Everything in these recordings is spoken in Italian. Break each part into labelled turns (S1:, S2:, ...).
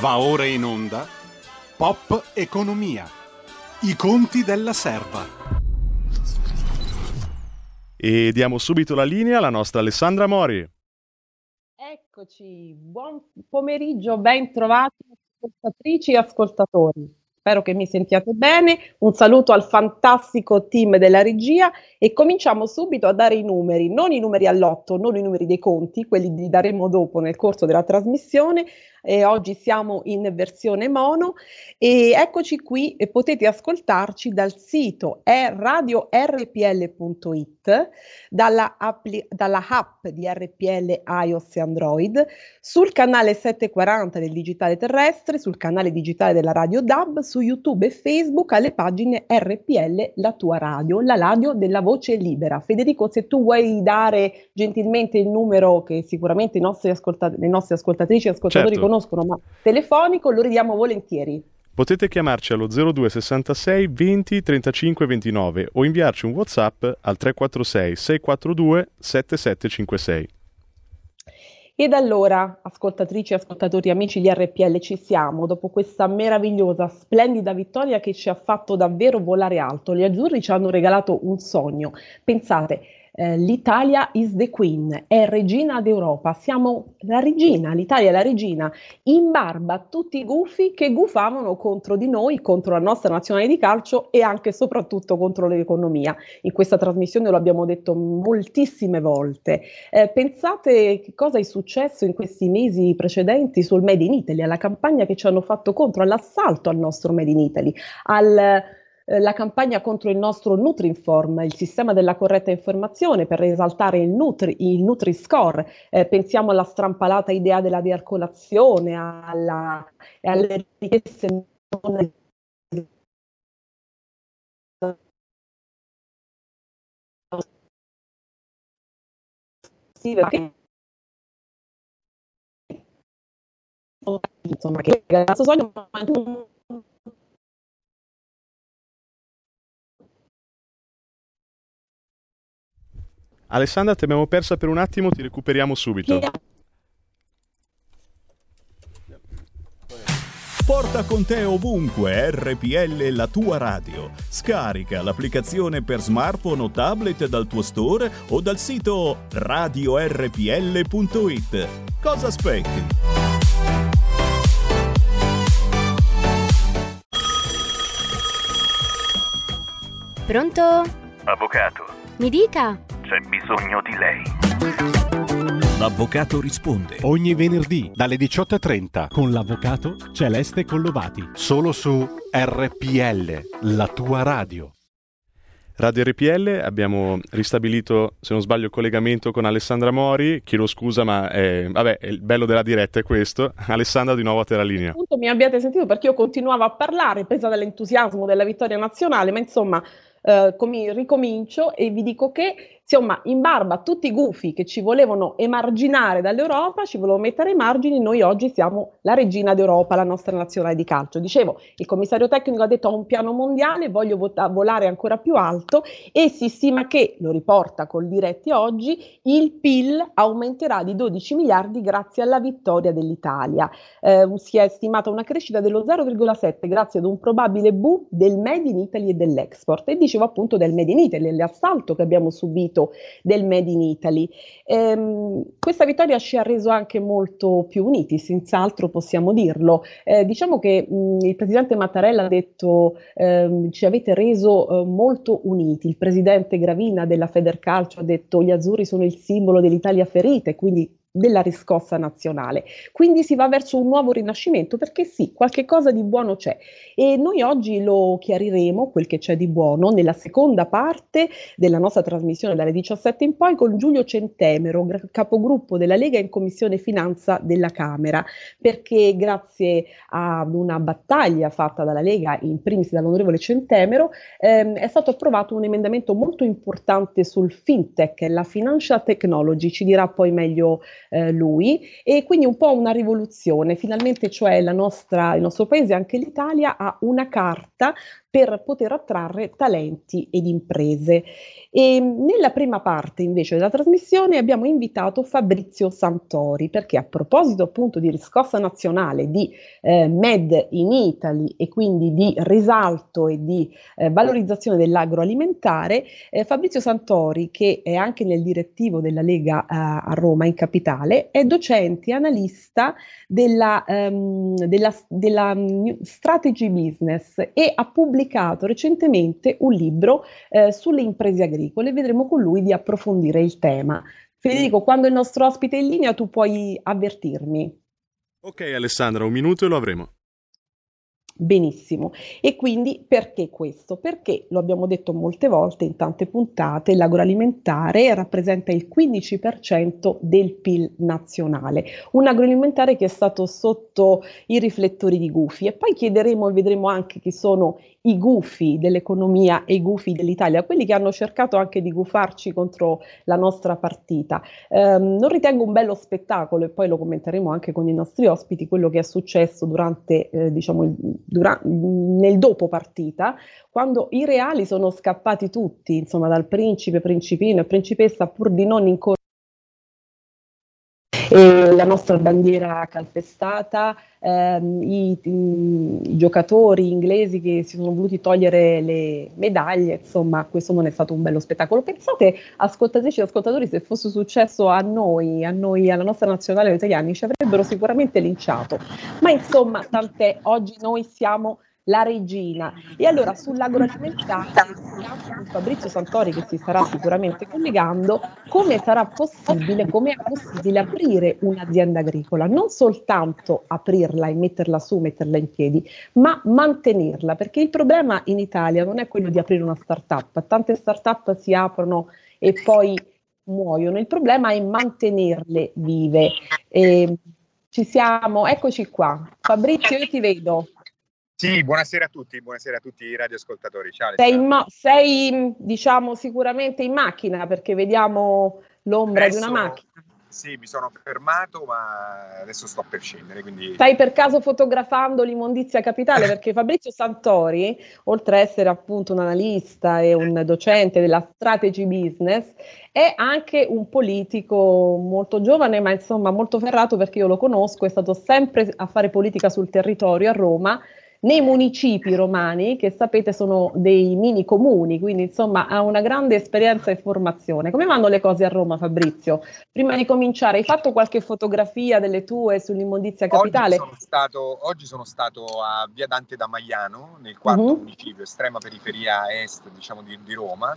S1: Va ora in onda Pop Economia. I conti della serva.
S2: E diamo subito la linea alla nostra Alessandra Mori.
S3: Eccoci, buon pomeriggio, ben trovati ascoltatrici e ascoltatori. Spero che mi sentiate bene. Un saluto al fantastico team della regia e cominciamo subito a dare i numeri, non i numeri all'otto, non i numeri dei conti, quelli li daremo dopo nel corso della trasmissione, e oggi siamo in versione mono e eccoci qui e potete ascoltarci dal sito radiorpl.it, dalla, dalla app di RPL iOS e Android, sul canale 740 del digitale terrestre, sul canale digitale della radio DAB, su YouTube e Facebook alle pagine RPL La tua radio, la radio della voce libera. Federico, se tu vuoi dare gentilmente il numero che sicuramente i nostri ascolta- le nostre ascoltatrici e ascoltatori
S2: Certo.
S3: Conoscono, ma telefonico lo ridiamo volentieri.
S2: Potete chiamarci allo 0266 20 35 29 o inviarci un WhatsApp al 346 642 7756.
S3: Ed allora, ascoltatrici, ascoltatori, amici di RPL, ci siamo dopo questa meravigliosa, splendida vittoria che ci ha fatto davvero volare alto. Gli azzurri ci hanno regalato un sogno. Pensate, eh, l'Italia is the queen, è regina d'Europa, siamo la regina, l'Italia è la regina, in barba a tutti i gufi che gufavano contro di noi, contro la nostra nazionale di calcio e anche e soprattutto contro l'economia. In questa trasmissione lo abbiamo detto moltissime volte. Eh, pensate che cosa è successo in questi mesi precedenti sul Made in Italy, alla campagna che ci hanno fatto contro, all'assalto al nostro Made in Italy, al eh, la campagna contro il nostro Nutrinform, il sistema della corretta informazione per esaltare il, Nutri, il Nutri-Score. Eh, pensiamo alla strampalata idea della dealcolazione, alla, alle richieste non esaustive che insomma che sogno
S2: Alessandra, ti abbiamo persa per un attimo, ti recuperiamo subito.
S4: Porta con te ovunque RPL la tua radio. Scarica l'applicazione per smartphone o tablet dal tuo store o dal sito radiorpl.it. Cosa aspetti?
S5: Pronto?
S6: Avvocato,
S5: Mi dica.
S6: C'è bisogno di lei.
S4: L'avvocato risponde.
S1: Ogni venerdì dalle 18.30 con l'avvocato Celeste Collovati. Solo su RPL, la tua radio.
S2: Radio RPL abbiamo ristabilito, se non sbaglio, il collegamento con Alessandra Mori. Chiedo scusa, ma eh, vabbè, il bello della diretta è questo. Alessandra, di nuovo a te la linea.
S3: appunto mi abbiate sentito perché io continuavo a parlare presa dall'entusiasmo della vittoria nazionale, ma insomma eh, comi- ricomincio e vi dico che insomma in barba a tutti i gufi che ci volevano emarginare dall'Europa, ci volevano mettere ai margini, noi oggi siamo la regina d'Europa, la nostra nazionale di calcio. Dicevo, il commissario tecnico ha detto ho un piano mondiale, voglio vota- volare ancora più alto e si stima che, lo riporta col diretti oggi, il PIL aumenterà di 12 miliardi grazie alla vittoria dell'Italia eh, si è stimata una crescita dello 0,7 grazie ad un probabile boom del Made in Italy e dell'export. E dicevo appunto del Made in Italy, l'assalto che abbiamo subito del Made in Italy. Ehm, questa vittoria ci ha reso anche molto più uniti, senz'altro possiamo dirlo. Eh, diciamo che mh, il presidente Mattarella ha detto ehm, ci avete reso eh, molto uniti. Il presidente Gravina della Federcalcio ha detto gli azzurri sono il simbolo dell'Italia ferita e quindi della riscossa nazionale. Quindi si va verso un nuovo rinascimento perché sì, qualche cosa di buono c'è. E noi oggi lo chiariremo, quel che c'è di buono, nella seconda parte della nostra trasmissione dalle 17 in poi con Giulio Centemero, capogruppo della Lega in Commissione Finanza della Camera, perché grazie ad una battaglia fatta dalla Lega, in primis dall'onorevole Centemero, ehm, è stato approvato un emendamento molto importante sul fintech, la financial technology, ci dirà poi meglio eh, lui, e quindi un po' una rivoluzione. Finalmente, cioè, nostra, il nostro paese, anche l'Italia, ha una carta per poter attrarre talenti ed imprese. E nella prima parte invece della trasmissione abbiamo invitato Fabrizio Santori perché a proposito appunto di riscossa nazionale, di eh, Made in Italy e quindi di risalto e di eh, valorizzazione dell'agroalimentare, eh, Fabrizio Santori che è anche nel direttivo della Lega eh, a Roma in capitale è docente e analista della, um, della, della strategy business e ha pubblicato pubblicato recentemente un libro eh, sulle imprese agricole, vedremo con lui di approfondire il tema. Federico, quando il nostro ospite è in linea tu puoi avvertirmi.
S2: Ok Alessandra, un minuto e lo avremo.
S3: Benissimo. E quindi perché questo? Perché, lo abbiamo detto molte volte in tante puntate, l'agroalimentare rappresenta il 15% del PIL nazionale, un agroalimentare che è stato sotto i riflettori di gufi e poi chiederemo e vedremo anche chi sono i gufi dell'economia e i gufi dell'Italia, quelli che hanno cercato anche di gufarci contro la nostra partita. Um, non ritengo un bello spettacolo e poi lo commenteremo anche con i nostri ospiti, quello che è successo durante, eh, diciamo, il, dura- nel dopo partita, quando i reali sono scappati tutti, insomma, dal principe, principino e principessa pur di non incorrere e la nostra bandiera calpestata, ehm, i, i, giocatori inglesi che si sono voluti togliere le medaglie, insomma questo non è stato un bello spettacolo. Pensate, ascoltatrici e ascoltatori, se fosse successo a noi, a noi, alla nostra nazionale italiani, ci avrebbero sicuramente linciato, ma insomma tant'è, oggi noi siamo la regina. E allora sull'agroalimentare con Fabrizio Santori che si starà sicuramente collegando, come sarà possibile, come è possibile aprire un'azienda agricola, non soltanto aprirla e metterla su, metterla in piedi, ma mantenerla, perché il problema in Italia non è quello di aprire una startup, tante startup si aprono e poi muoiono, il problema è mantenerle vive. E ci siamo, eccoci qua. Fabrizio, io ti vedo.
S7: Sì, buonasera a tutti, buonasera a tutti i radioascoltatori. Ciao.
S3: Sei, mo- sei, diciamo sicuramente in macchina perché vediamo l'ombra adesso, di una macchina.
S7: Sì, mi sono fermato, ma adesso sto per scendere. Quindi...
S3: Stai per caso fotografando l'immondizia capitale? Perché Fabrizio Santori, oltre ad essere appunto un analista e un docente della strategy business, è anche un politico molto giovane, ma insomma molto ferrato perché io lo conosco, è stato sempre a fare politica sul territorio a Roma nei municipi romani, che sapete sono dei mini comuni, quindi insomma ha una grande esperienza e formazione. Come vanno le cose a Roma, Fabrizio? Prima di cominciare, hai fatto qualche fotografia delle tue sull'immondizia capitale?
S7: Oggi sono stato, oggi sono stato a Via Dante da Maiano, nel quarto uh-huh. municipio, estrema periferia est diciamo, di, di Roma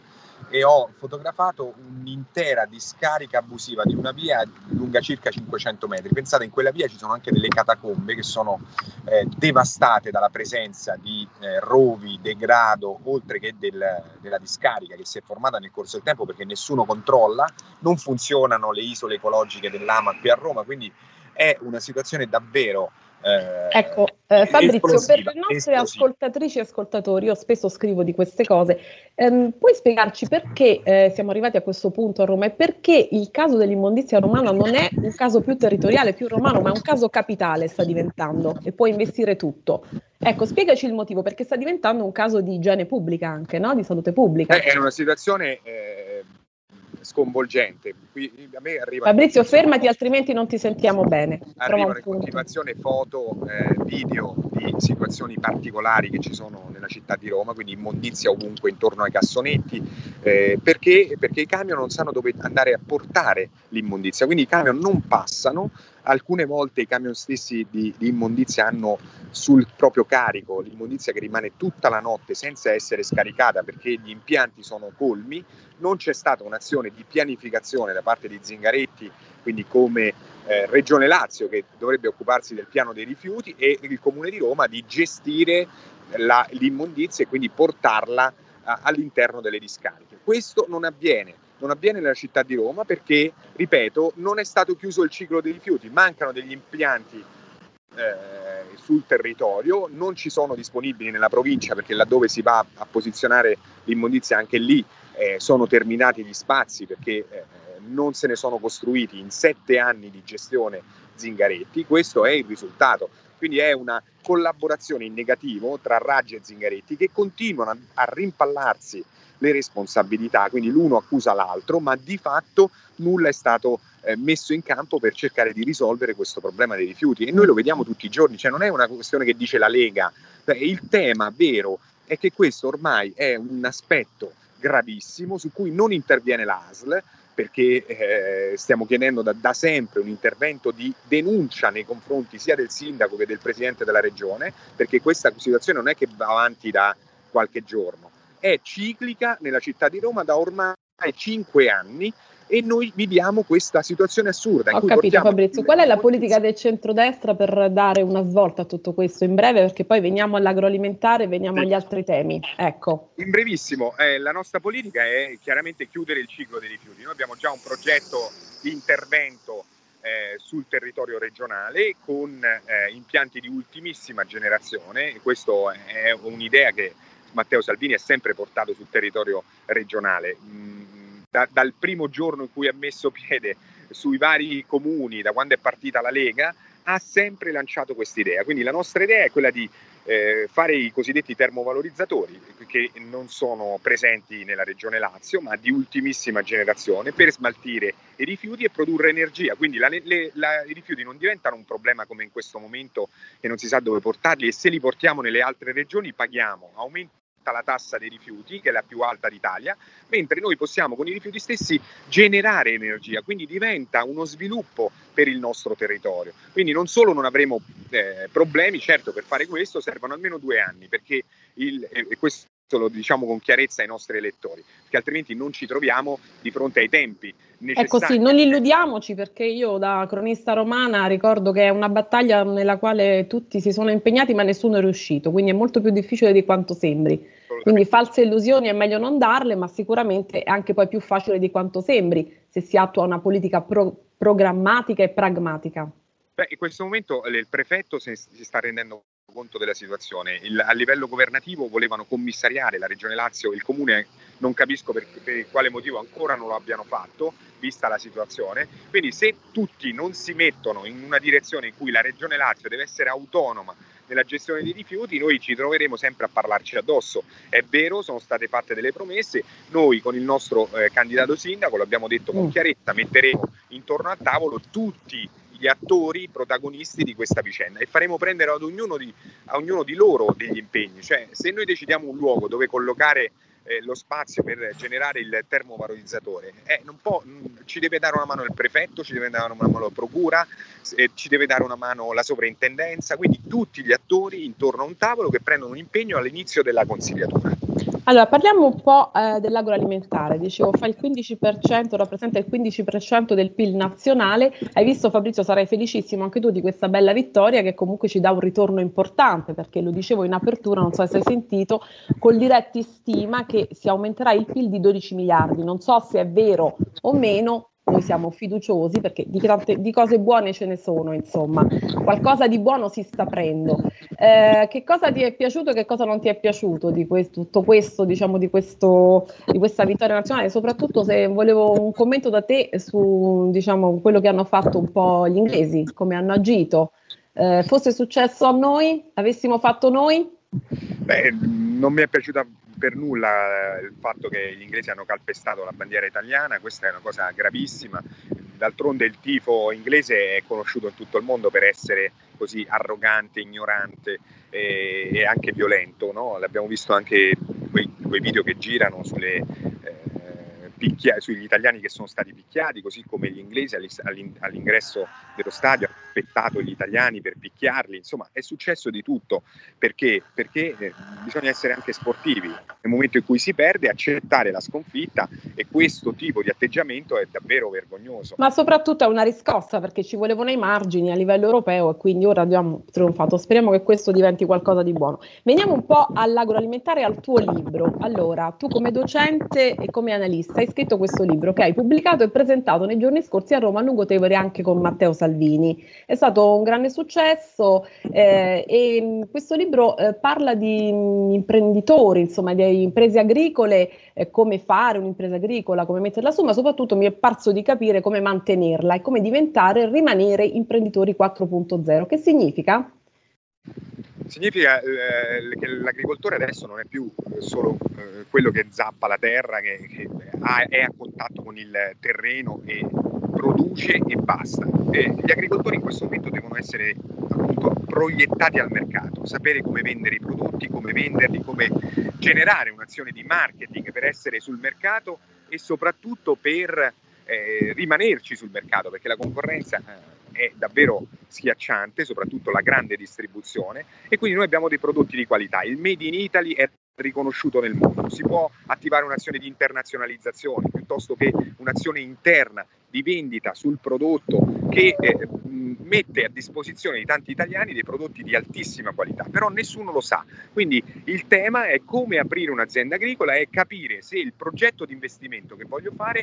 S7: e ho fotografato un'intera discarica abusiva di una via lunga circa 500 metri. Pensate, in quella via ci sono anche delle catacombe che sono eh, devastate dalla presenza di eh, rovi, degrado, oltre che del, della discarica che si è formata nel corso del tempo perché nessuno controlla, non funzionano le isole ecologiche dell'AMA qui a Roma, quindi è una situazione davvero
S3: eh, ecco, eh, Fabrizio, per le nostre ascoltatrici e ascoltatori, io spesso scrivo di queste cose, ehm, puoi spiegarci perché eh, siamo arrivati a questo punto a Roma e perché il caso dell'immondizia romana non è un caso più territoriale, più romano, ma è un caso capitale sta diventando e può investire tutto. Ecco, spiegaci il motivo, perché sta diventando un caso di igiene pubblica anche, no? di salute pubblica.
S7: Eh, è una situazione eh, sconvolgente. Qui,
S3: Fabrizio, fermati, altrimenti non ti sentiamo bene.
S7: Arrivano in continuazione foto, eh, video di situazioni particolari che ci sono nella città di Roma, quindi immondizia ovunque intorno ai cassonetti, eh, perché, perché i camion non sanno dove andare a portare l'immondizia, quindi i camion non passano, alcune volte i camion stessi di, di, immondizia hanno sul proprio carico l'immondizia che rimane tutta la notte senza essere scaricata perché gli impianti sono colmi, non c'è stata un'azione di pianificazione da parte di Zingaretti, quindi come eh, Regione Lazio che dovrebbe occuparsi del piano dei rifiuti e il Comune di Roma di gestire la, l'immondizia e quindi portarla a, all'interno delle discariche. Questo non avviene. Non avviene nella città di Roma perché, ripeto, non è stato chiuso il ciclo dei rifiuti, mancano degli impianti eh, sul territorio, non ci sono disponibili nella provincia perché laddove si va a posizionare l'immondizia anche lì eh, sono terminati gli spazi perché eh, non se ne sono costruiti in sette anni di gestione Zingaretti, questo è il risultato. Quindi è una collaborazione in negativo tra Raggi e Zingaretti che continuano a, a rimpallarsi le responsabilità, quindi l'uno accusa l'altro, ma di fatto nulla è stato eh, messo in campo per cercare di risolvere questo problema dei rifiuti. E noi lo vediamo tutti i giorni, cioè non è una questione che dice la Lega, il tema vero è che questo ormai è un aspetto gravissimo su cui non interviene l'ASL perché eh, stiamo chiedendo da, da, sempre un intervento di denuncia nei confronti sia del sindaco che del presidente della regione, perché questa situazione non è che va avanti da qualche giorno, è ciclica nella città di Roma da ormai cinque anni e noi viviamo questa situazione assurda.
S3: Ho capito Fabrizio, qual è la politica del centrodestra per dare una svolta a tutto questo in breve perché poi veniamo all'agroalimentare e veniamo sì. agli altri temi. Ecco.
S7: In brevissimo, eh, la nostra politica è chiaramente chiudere il ciclo dei rifiuti. Noi abbiamo già un progetto di intervento eh, sul territorio regionale con eh, impianti di ultimissima generazione. Questa è un'idea che Matteo Salvini ha sempre portato sul territorio regionale. Mm, da, dal primo giorno in cui ha messo piede sui vari comuni, da quando è partita la Lega, ha sempre lanciato questa idea. Quindi la nostra idea è quella di eh, fare i cosiddetti termovalorizzatori che non sono presenti nella regione Lazio, ma di ultimissima generazione, per smaltire i rifiuti e produrre energia. Quindi la, le, la, i rifiuti non diventano un problema come in questo momento che non si sa dove portarli e se li portiamo nelle altre regioni paghiamo aumenti la tassa dei rifiuti, che è la più alta d'Italia, mentre noi possiamo con i rifiuti stessi generare energia, quindi diventa uno sviluppo per il nostro territorio. Quindi non solo non avremo eh, problemi, certo per fare questo servono almeno due anni, perché il, eh, questo lo diciamo con chiarezza ai nostri elettori, perché altrimenti non ci troviamo di fronte ai tempi necessari.
S3: Ecco sì, non illudiamoci perché io da cronista romana ricordo che è una battaglia nella quale tutti si sono impegnati ma nessuno è riuscito, quindi è molto più difficile di quanto sembri. Quindi false illusioni è meglio non darle, ma sicuramente è anche poi più facile di quanto sembri se si attua una politica pro- programmatica e pragmatica.
S7: Beh, in questo momento il prefetto si, si sta rendendo conto della situazione. Il, a livello governativo volevano commissariare la Regione Lazio, il Comune non capisco per, per, quale motivo ancora non lo abbiano fatto, vista la situazione. Quindi se tutti non si mettono in una direzione in cui la Regione Lazio deve essere autonoma nella gestione dei rifiuti, noi ci troveremo sempre a parlarci addosso. È vero, sono state fatte delle promesse, noi con il nostro eh, candidato sindaco, l'abbiamo detto con mm. chiarezza, metteremo intorno al tavolo tutti gli attori protagonisti di questa vicenda e faremo prendere ad ognuno di, a ognuno di loro degli impegni. Cioè, se noi decidiamo un luogo dove collocare eh, lo spazio per generare il termovalorizzatore. Eh, può, mh, ci deve dare una mano il prefetto, ci deve dare una mano la procura, eh, ci deve dare una mano la sovrintendenza, quindi tutti gli attori intorno a un tavolo che prendono un impegno all'inizio della consigliatura.
S3: Allora, parliamo un po' eh, dell'agroalimentare. Dicevo, fa il 15%, rappresenta il 15% del PIL nazionale. Hai visto Fabrizio, sarai felicissimo anche tu di questa bella vittoria che comunque ci dà un ritorno importante, perché lo dicevo in apertura, non so se hai sentito, col diretti stima che si aumenterà il PIL di 12 miliardi. Non so se è vero o meno, noi siamo fiduciosi perché di, tante, di, cose buone ce ne sono, insomma, qualcosa di buono si sta prendendo. Eh, che cosa ti è piaciuto e che cosa non ti è piaciuto di questo, tutto questo, diciamo, di, questo, di questa vittoria nazionale? Soprattutto se volevo un commento da te su, diciamo, quello che hanno fatto un po' gli inglesi, come hanno agito. Eh, fosse successo a noi, avessimo fatto noi?
S7: Beh, non mi è piaciuta per nulla il fatto che gli inglesi hanno calpestato la bandiera italiana, questa è una cosa gravissima. D'altronde il tifo inglese è conosciuto in tutto il mondo per essere così arrogante, ignorante e, anche violento. No? L'abbiamo visto anche quei, quei video che girano sulle, eh, picchia- sugli italiani che sono stati picchiati, così come gli inglesi all'ingresso dello stadio hanno aspettato gli italiani per picchiarli, insomma è successo di tutto, perché? Perché eh, bisogna essere anche sportivi, nel momento in cui si perde accettare la sconfitta e questo tipo di atteggiamento è davvero vergognoso.
S3: Ma soprattutto è una riscossa perché ci volevano i margini a livello europeo e quindi ora abbiamo trionfato, speriamo che questo diventi qualcosa di buono. Veniamo un po' all'agroalimentare e al tuo libro. Allora, tu come docente e come analista hai scritto questo libro che hai pubblicato e presentato nei giorni scorsi a Roma a Lungotevere anche con Matteo Salvini. È stato un grande successo eh, e mm, questo libro eh, parla di mm, imprenditori, insomma di imprese agricole, eh, come fare un'impresa agricola, come metterla su, ma soprattutto mi è parso di capire come mantenerla e come diventare e rimanere imprenditori 4.0. Che significa?
S7: Significa eh, che l'agricoltore adesso non è più solo eh, quello che zappa la terra, che, che ha, è a contatto con il terreno e produce e basta. Eh, gli agricoltori in questo momento devono essere appunto proiettati al mercato, sapere come vendere i prodotti, come venderli, come generare un'azione di marketing per essere sul mercato e soprattutto per eh, rimanerci sul mercato, perché la concorrenza eh, è davvero schiacciante, soprattutto la grande distribuzione, e quindi noi abbiamo dei prodotti di qualità. Il Made in Italy è riconosciuto nel mondo. Si può attivare un'azione di internazionalizzazione piuttosto che un'azione interna di vendita sul prodotto che eh, mette a disposizione di tanti italiani dei prodotti di altissima qualità, però nessuno lo sa. Quindi il tema è come aprire un'azienda agricola e capire se il progetto di investimento che voglio fare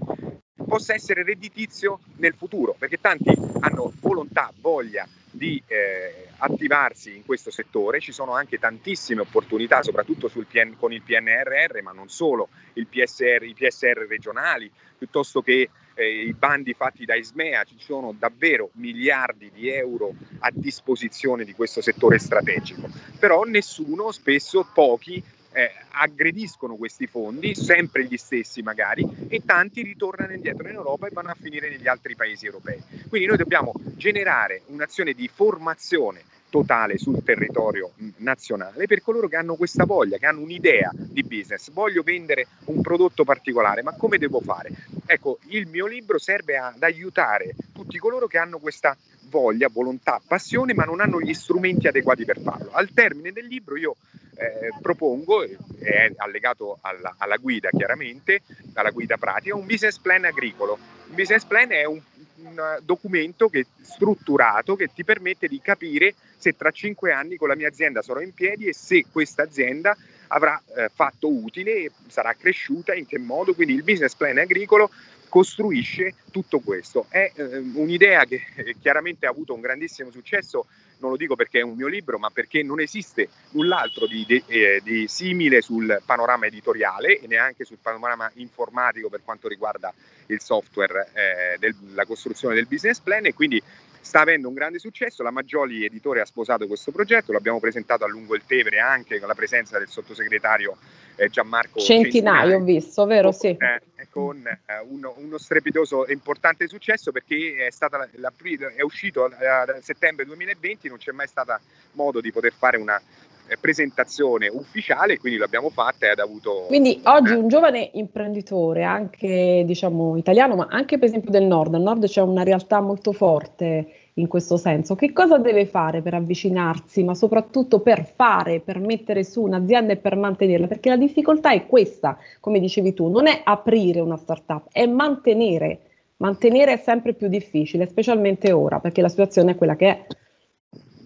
S7: possa essere redditizio nel futuro, perché tanti hanno volontà, voglia di eh, attivarsi in questo settore, ci sono anche tantissime opportunità, soprattutto PN, con il PNRR, ma non solo, il PSR, i PSR regionali, piuttosto che eh, i bandi fatti da Ismea, ci sono davvero miliardi di euro a disposizione di questo settore strategico, però nessuno, spesso pochi, eh, aggrediscono questi fondi, sempre gli stessi magari, e tanti ritornano indietro in Europa e vanno a finire negli altri paesi europei. Quindi noi dobbiamo generare un'azione di formazione totale sul territorio nazionale per coloro che hanno questa voglia, che hanno un'idea di business. Voglio vendere un prodotto particolare, ma come devo fare? Ecco, il mio libro serve ad aiutare tutti coloro che hanno questa voglia, volontà, passione, ma non hanno gli strumenti adeguati per farlo. Al termine del libro io eh, propongo, è allegato alla, alla, guida chiaramente, alla guida pratica, un business plan agricolo. Un business plan è un, un documento che, strutturato che ti permette di capire se tra cinque anni con la mia azienda sarò in piedi e se questa azienda avrà eh, fatto utile, sarà cresciuta, in che modo. Quindi il business plan agricolo costruisce tutto questo. È eh, un'idea che eh, chiaramente ha avuto un grandissimo successo, non lo dico perché è un mio libro, ma perché non esiste null'altro di, di, eh, di simile sul panorama editoriale e neanche sul panorama informatico per quanto riguarda il software, eh, della costruzione del business plan e quindi sta avendo un grande successo, la Maggioli Editore ha sposato questo progetto, l'abbiamo presentato a lungo il Tevere anche con la presenza del sottosegretario eh, Gianmarco
S3: Centinaio, ho visto, vero?
S7: Con,
S3: sì.
S7: Eh, con eh, uno, uno, strepitoso e importante successo perché è, stata la, la, è uscito a settembre 2020, non c'è mai stato modo di poter fare una eh, presentazione ufficiale, quindi l'abbiamo fatta e ha avuto...
S3: Quindi oggi un giovane imprenditore, anche diciamo italiano, ma anche per esempio del nord, al nord c'è una realtà molto forte in questo senso, che cosa deve fare per avvicinarsi, ma soprattutto per fare, per mettere su un'azienda e per mantenerla? Perché la difficoltà è questa, come dicevi tu, non è aprire una startup, è mantenere. Mantenere è sempre più difficile, specialmente ora, perché la situazione è quella che è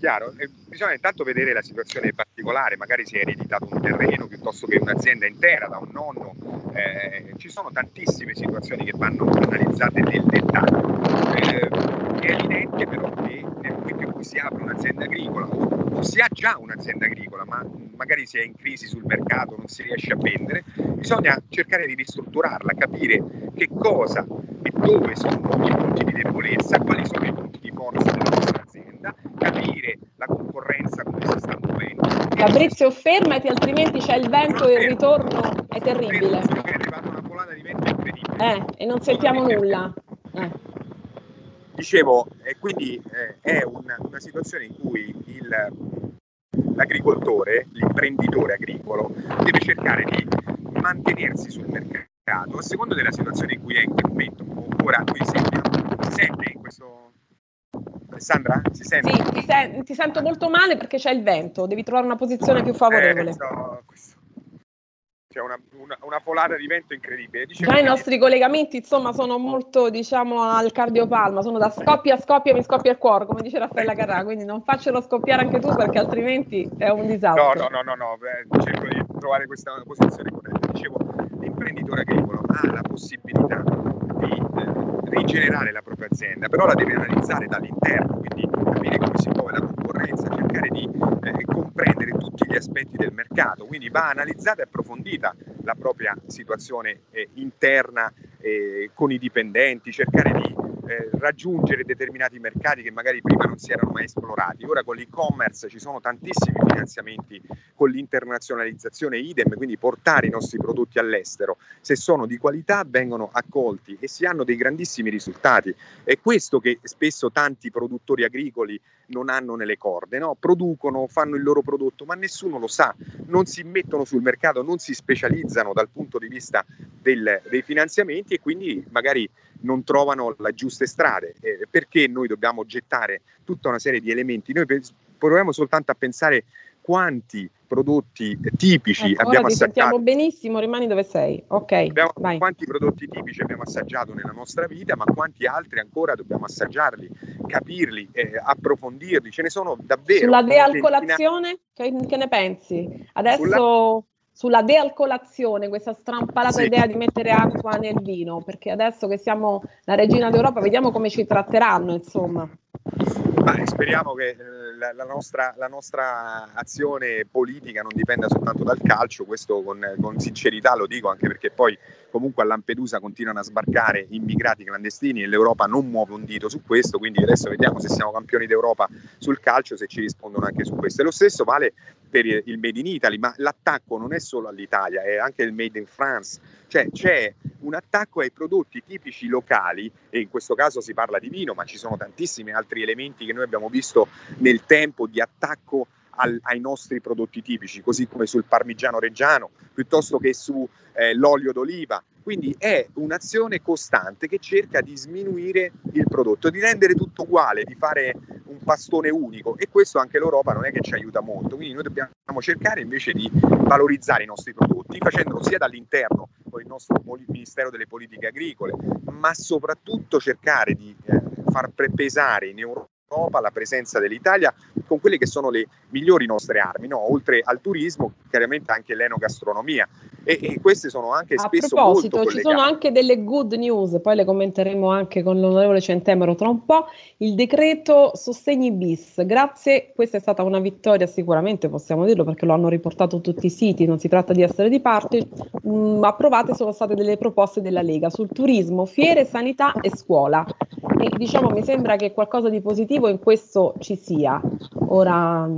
S7: chiaro? E bisogna intanto vedere la situazione particolare, magari si è ereditato un terreno piuttosto che un'azienda intera da un nonno, eh, ci sono tantissime situazioni che vanno analizzate nel dettaglio. Eh, è evidente però che nel momento in cui si apre un'azienda agricola o si ha già un'azienda agricola ma magari si è in crisi sul mercato, non si riesce a vendere, bisogna cercare di ristrutturarla, capire che cosa e dove sono i punti di debolezza, quali sono i punti di forza della nostra azienda, capire la concorrenza come si sta muovendo.
S3: Fabrizio, fermati, altrimenti c'è il vento e il ritorno è terribile.
S7: È arrivata una volata di vento incredibile.
S3: Eh, e non sentiamo nulla. Eh.
S7: Dicevo, e quindi eh, è una, una, situazione in cui il, l'agricoltore, l'imprenditore agricolo, deve cercare di mantenersi sul mercato a seconda della situazione in cui è in quel momento. Ora, qui si sente in questo Alessandra, si sente?
S3: Sì, ti, sen- ti, sento molto male perché c'è il vento, devi trovare una posizione più favorevole. Eh, so,
S7: c'è una, una, una, folata di vento incredibile.
S3: Dice Già i nostri collegamenti, insomma, sono molto, diciamo, al cardiopalma, sono da scoppia a scoppia, mi scoppia il cuore, come dice Raffaella Carrà, quindi non faccelo scoppiare anche tu perché altrimenti è un disastro.
S7: No, no, no, no, no. Beh, cerco di trovare questa posizione corretta. Dicevo, l'imprenditore agricolo ha la possibilità di eh, rigenerare la propria azienda, però la deve analizzare dall'interno, quindi capire come si muove la concorrenza, cercare di eh, comprendere tutti gli aspetti del mercato, quindi va analizzata e approfondita la propria situazione eh, interna eh, con i dipendenti, cercare di eh, raggiungere determinati mercati che magari prima non si erano mai esplorati. Ora con l'e-commerce ci sono tantissimi finanziamenti con l'internazionalizzazione idem, quindi portare i nostri prodotti all'estero, se sono di qualità vengono accolti e si hanno dei grandissimi risultati. È questo che spesso tanti produttori agricoli non hanno nelle corde, no? producono, fanno il loro prodotto, ma nessuno lo sa, non si mettono sul mercato, non si specializzano dal punto di vista del, dei finanziamenti e quindi magari non trovano le giuste strade. Eh, perché noi dobbiamo gettare tutta una serie di elementi? Noi proviamo soltanto a pensare quanti prodotti tipici
S3: ecco,
S7: abbiamo assaggiato.
S3: sentiamo benissimo, rimani dove sei. Ok,
S7: abbiamo, quanti prodotti tipici abbiamo assaggiato nella nostra vita, ma quanti altri ancora dobbiamo assaggiarli, capirli, eh, approfondirli. Ce ne sono davvero.
S3: Sulla dealcolazione, che, che ne pensi? Adesso Sulla sulla dealcolazione, questa strampalata sì. idea di mettere acqua nel vino, perché adesso che siamo la regina d'Europa vediamo come ci tratteranno, insomma.
S7: Beh, speriamo che eh, la, la, nostra, la, nostra, azione politica non dipenda soltanto dal calcio, questo con, con, sincerità lo dico anche perché poi comunque a Lampedusa continuano a sbarcare immigrati clandestini e l'Europa non muove un dito su questo, quindi adesso vediamo se siamo campioni d'Europa sul calcio, se ci rispondono anche su questo. E lo stesso vale per il Made in Italy, ma l'attacco non è solo all'Italia, è anche il Made in France, cioè c'è un attacco ai prodotti tipici locali e in questo caso si parla di vino, ma ci sono tantissimi altri elementi che noi abbiamo visto nel tempo di attacco al, ai nostri prodotti tipici, così come sul parmigiano reggiano, piuttosto che sull'olio eh, d'oliva. Quindi è un'azione costante che cerca di sminuire il prodotto, di rendere tutto uguale, di fare un pastone unico e questo anche l'Europa non è che ci aiuta molto. Quindi noi dobbiamo cercare invece di valorizzare i nostri prodotti, facendolo sia dall'interno nostro Ministero delle Politiche Agricole, ma soprattutto cercare di eh, far pesare in Europa, la presenza dell'Italia con quelle che sono le migliori nostre armi, no? oltre al turismo, chiaramente anche l'enogastronomia. E, e queste sono anche
S3: A
S7: spesso
S3: proposito,
S7: molto
S3: ci sono anche delle good news, poi le commenteremo anche con l'onorevole Centemero tra un po'. Il decreto sostegni bis, grazie, questa è stata una vittoria sicuramente, possiamo dirlo perché lo hanno riportato tutti i siti, non si tratta di essere di parte, mh, mm, approvate sono state delle proposte della Lega sul turismo, fiere, sanità e scuola. E diciamo mi sembra che qualcosa di positivo in questo ci sia. Ora,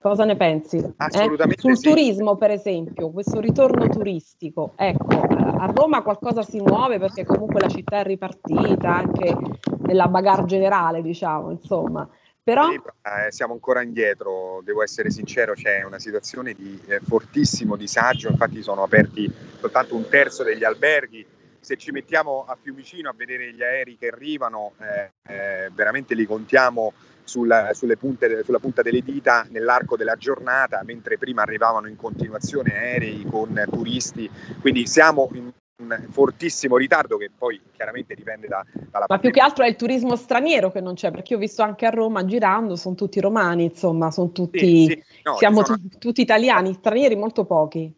S3: cosa ne pensi? Eh?
S7: Assolutamente
S3: Sul
S7: sì.
S3: turismo, per esempio, questo ritorno turistico, ecco, a Roma qualcosa si muove perché comunque la città è ripartita anche nella bagarre generale, diciamo, insomma. Però...
S7: Eh, siamo ancora indietro, devo essere sincero, c'è una situazione di eh, fortissimo disagio, infatti sono aperti soltanto un terzo degli alberghi, se ci mettiamo a Fiumicino a vedere gli aerei che arrivano, eh, eh, veramente li contiamo sulla, punte, sulla, punta delle dita nell'arco della giornata, mentre prima arrivavano in continuazione aerei con turisti, quindi siamo in un fortissimo ritardo che poi chiaramente dipende da, dalla
S3: ma più che altro è il turismo straniero che non c'è perché io ho visto anche a Roma girando sono tutti romani insomma sono tutti sì, sì. No, siamo sono... t- tutti italiani stranieri molto pochi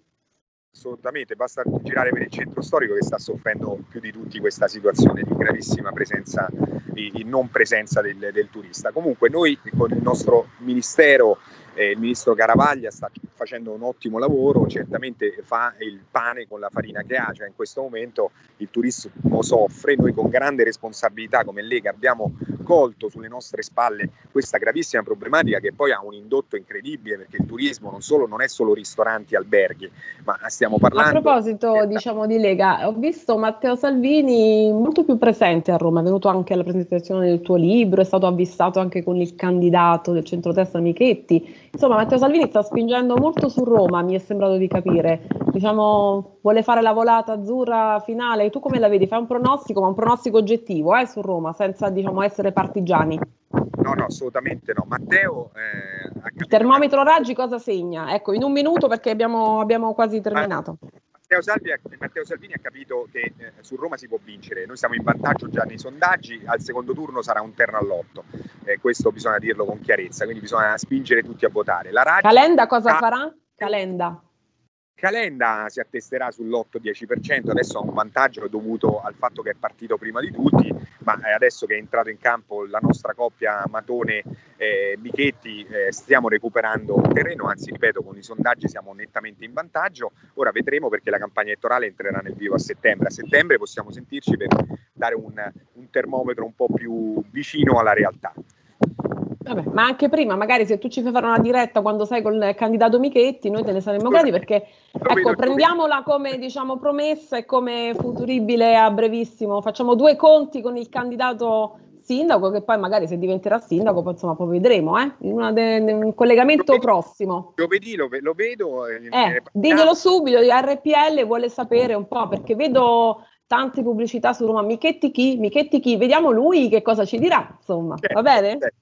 S7: assolutamente, basta girare per il centro storico che sta soffrendo più di tutti questa situazione di gravissima presenza, di, non presenza del, del, turista. Comunque noi con il nostro ministero, eh, il ministro Caravaglia sta facendo un ottimo lavoro, certamente fa il pane con la farina che ha, cioè in questo momento il turismo soffre, noi con grande responsabilità come Lega abbiamo colto sulle nostre spalle questa gravissima problematica che poi ha un indotto incredibile perché il turismo non, solo, non è solo ristoranti, alberghi, ma stiamo parlando...
S3: A proposito diciamo di Lega, ho visto Matteo Salvini molto più presente a Roma, è venuto anche alla presentazione del tuo libro, è stato avvistato anche con il candidato del centrodestra Michetti, insomma Matteo Salvini sta spingendo molto su Roma, mi è sembrato di capire, diciamo vuole fare la volata azzurra finale, tu come la vedi? Fai un pronostico, ma un pronostico oggettivo eh, su Roma, senza diciamo essere partigiani.
S7: No, no, assolutamente no. Matteo. Eh,
S3: Il termometro raggi cosa segna? Ecco, in un minuto perché abbiamo, abbiamo quasi terminato.
S7: Matteo, Salvi, Matteo, Salvini ha capito che eh, su Roma si può vincere, noi siamo in vantaggio già nei sondaggi, al secondo turno sarà un terno all'otto, eh, questo bisogna dirlo con chiarezza, quindi bisogna spingere tutti a votare. La
S3: Raggi, Calenda cosa farà? Calenda.
S7: Calenda si attesterà sull'8-10%, adesso ha un vantaggio dovuto al fatto che è partito prima di tutti, ma adesso che è entrato in campo la nostra coppia Matone eh, eh, stiamo recuperando terreno, anzi ripeto con i sondaggi siamo nettamente in vantaggio, ora vedremo perché la campagna elettorale entrerà nel vivo a settembre, a settembre possiamo sentirci per dare un, un termometro un po' più vicino alla realtà.
S3: Vabbè, ma anche prima, magari se tu ci fai fare una diretta quando sei con il candidato Michetti, noi te ne saremmo grati perché, ecco, prendiamola come diciamo promessa e come futuribile a brevissimo. Facciamo due conti con il candidato sindaco che poi magari se diventerà sindaco, poi insomma poi vedremo, eh? in de, un collegamento
S7: lo
S3: prossimo.
S7: Giovedì lo, lo vedo.
S3: Eh, eh diglielo subito, RPL vuole sapere un po' perché vedo tante pubblicità su Roma. Michetti chi? Michetti chi? Vediamo lui che cosa ci dirà, insomma, certo, va bene?
S7: Certo.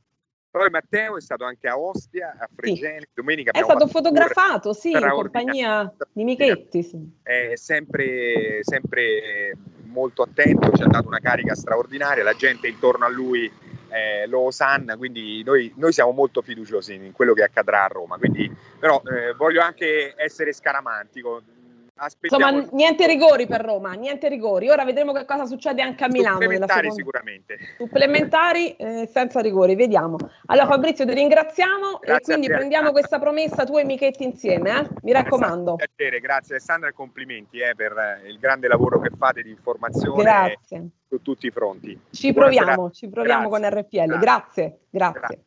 S7: Poi Matteo è stato anche a Ostia, a Fregene, sì. domenica
S3: È stato fotografato, sì, in compagnia di Michetti. Sì.
S7: È sempre, sempre molto attento, ci ha dato una carica straordinaria, la gente intorno a lui eh, lo osanna, quindi noi, noi, siamo molto fiduciosi in quello che accadrà a Roma. Quindi, però eh, voglio anche essere scaramantico
S3: Aspettiamo... Insomma, niente rigori per Roma, niente rigori. Ora vedremo che cosa succede anche a Milano.
S7: Supplementari sicuramente.
S3: Supplementari eh, senza rigori, vediamo. Allora Fabrizio ti ringraziamo grazie e quindi prendiamo questa promessa tu e Michetti insieme, eh? mi raccomando.
S7: Piacere, grazie Alessandra e complimenti eh, per eh, il grande lavoro che fate di informazione grazie. su tutti i fronti.
S3: Ci proviamo, ci proviamo grazie. con RPL. Grazie, grazie.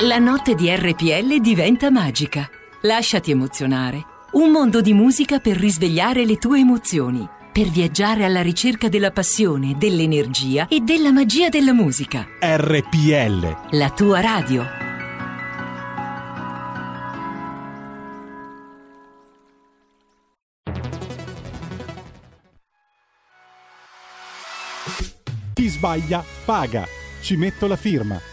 S8: La notte di RPL diventa magica. Lasciati emozionare. Un mondo di musica per risvegliare le tue emozioni. Per viaggiare alla ricerca della passione, dell'energia e della magia della musica.
S1: RPL.
S8: La tua radio.
S1: Chi sbaglia paga. Ci metto la firma.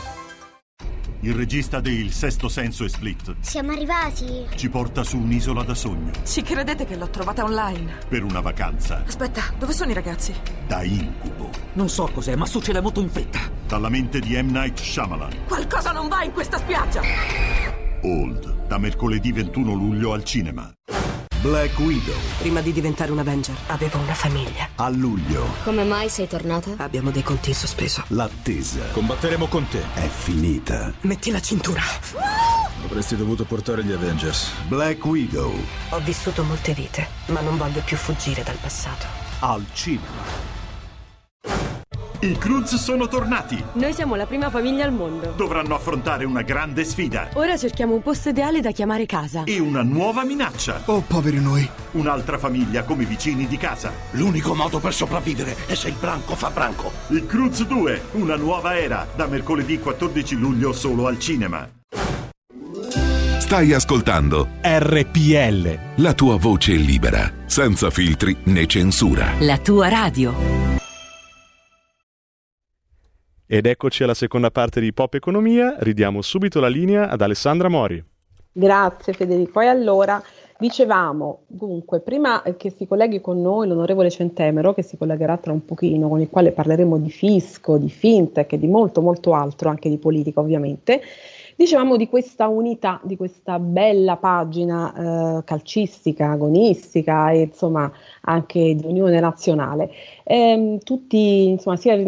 S9: il regista di Il Sesto Senso e Split.
S10: Siamo arrivati.
S9: Ci porta su un'isola da sogno.
S11: Ci credete che l'ho trovata online?
S9: Per una vacanza.
S11: Aspetta, dove sono i ragazzi?
S9: Da incubo.
S12: Non so cos'è, ma succede molto in fretta.
S9: Dalla mente di M. Night Shyamalan.
S11: Qualcosa non va in questa spiaggia!
S9: Old, da mercoledì 21 luglio al cinema.
S13: Black Widow.
S14: Prima di diventare un Avenger, avevo una famiglia.
S13: A luglio.
S10: Come mai sei tornata?
S14: Abbiamo dei conti in sospeso.
S13: L'attesa.
S9: Combatteremo con te.
S13: È finita.
S14: Metti la cintura.
S9: Avresti dovuto portare gli Avengers.
S13: Black Widow.
S14: Ho vissuto molte vite, ma non voglio più fuggire dal passato.
S13: Al cinema.
S9: I Cruz sono tornati!
S15: Noi siamo la prima famiglia al mondo.
S9: Dovranno affrontare una grande sfida.
S15: Ora cerchiamo un posto ideale da chiamare casa.
S9: E una nuova minaccia.
S13: Oh, poveri noi.
S9: Un'altra famiglia come vicini di casa.
S13: L'unico modo per sopravvivere è se il branco fa branco.
S9: I Cruz 2, una nuova era, da mercoledì 14 luglio solo al cinema.
S16: Stai ascoltando
S1: RPL.
S16: La tua voce libera, senza filtri né censura.
S8: La tua radio.
S2: Ed eccoci alla seconda parte di Pop Economia, ridiamo subito la linea ad Alessandra Mori.
S3: Grazie Federico. E allora Dicevamo, dunque, prima che si colleghi con noi l'onorevole Centemero, che si collegherà tra un pochino, con il quale parleremo di fisco, di fintech e di molto molto altro, anche di politica ovviamente, Dicevamo di questa unità, di questa bella pagina eh, calcistica, agonistica e insomma anche di unione nazionale. E, tutti, insomma, si è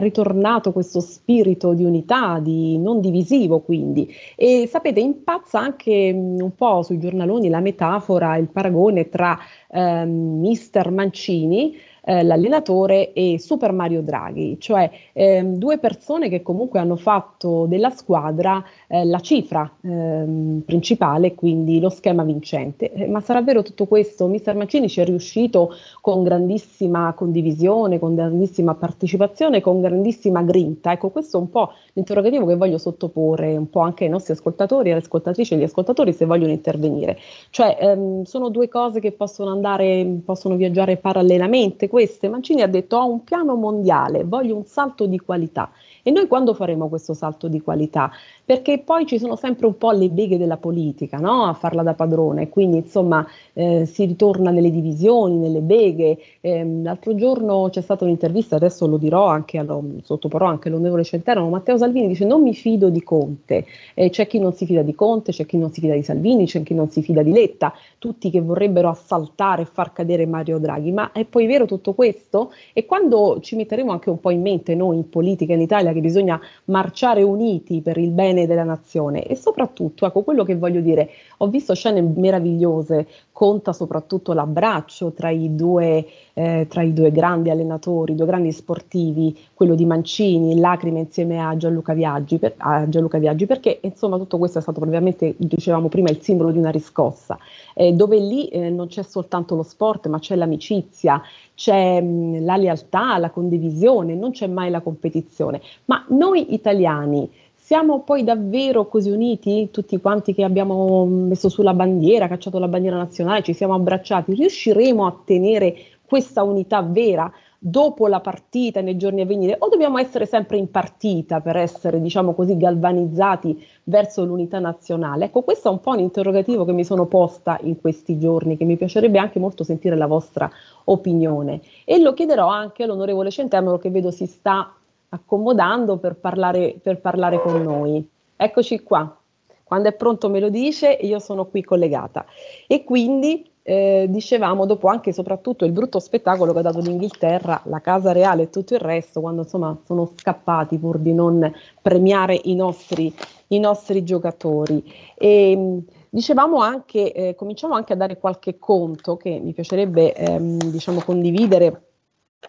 S3: ritornato questo spirito di unità, di non divisivo quindi. E sapete, impazza anche un po' sui giornaloni la metafora, il paragone tra eh, Mister Mancini, eh, l'allenatore e Super Mario Draghi, cioè ehm, due persone che comunque hanno fatto della squadra eh, la cifra ehm, principale, quindi lo schema vincente. Eh, ma sarà vero tutto questo? Mister Mancini ci è riuscito con grandissima condivisione, con grandissima partecipazione, con grandissima grinta. Ecco, questo è un po' l'interrogativo che voglio sottoporre un po' anche ai nostri ascoltatori, alle ascoltatrici e agli ascoltatori se vogliono intervenire. Cioè, ehm, sono due cose che possono andare, possono viaggiare parallelamente queste, Mancini ha detto ho un piano mondiale, voglio un salto di qualità. Noi quando faremo questo salto di qualità? Perché poi ci sono sempre un po' le beghe della politica no? a farla da padrone, quindi insomma eh, si ritorna nelle divisioni, nelle beghe. Eh, l'altro giorno c'è stata un'intervista, adesso lo dirò anche, allo, sottoporrò anche l'onorevole Centeno, Matteo Salvini dice non mi fido di Conte, eh, c'è chi non si fida di Conte, c'è chi non si fida di Salvini, c'è chi non si fida di Letta, tutti che vorrebbero assaltare e far cadere Mario Draghi, ma è poi vero tutto questo? E quando ci metteremo anche un po' in mente noi in politica in Italia che bisogna marciare uniti per il bene della nazione. E soprattutto, ecco quello che voglio dire, ho visto scene meravigliose, conta soprattutto l'abbraccio tra i due, eh, tra i due grandi allenatori, due grandi sportivi, quello di Mancini, lacrime insieme a Gianluca Viaggi, per, a Gianluca Viaggi perché insomma tutto questo è stato ovviamente, dicevamo prima, il simbolo di una riscossa, eh, dove lì eh, non c'è soltanto lo sport, ma c'è l'amicizia, c'è mh, la lealtà, la condivisione, non c'è mai la competizione. Ma noi italiani siamo poi davvero così uniti, tutti quanti che abbiamo messo sulla bandiera, cacciato la bandiera nazionale, ci siamo abbracciati, riusciremo a tenere questa unità vera? dopo la partita, nei giorni a venire, o dobbiamo essere sempre in partita per essere, diciamo così, galvanizzati verso l'unità nazionale? Ecco, questo è un po' un interrogativo che mi sono posta in questi giorni, che mi piacerebbe anche molto sentire la vostra opinione. E lo chiederò anche all'onorevole Centemero che vedo si sta accomodando per parlare, per parlare con noi. Eccoci qua. Quando è pronto me lo dice, io sono qui collegata. E quindi eh, dicevamo dopo anche e soprattutto il brutto spettacolo che ha dato l'Inghilterra, la Casa Reale e tutto il resto, quando insomma sono scappati pur di non premiare i nostri, i nostri giocatori. E, dicevamo anche, eh, cominciamo anche a dare qualche conto che mi piacerebbe ehm, diciamo, condividere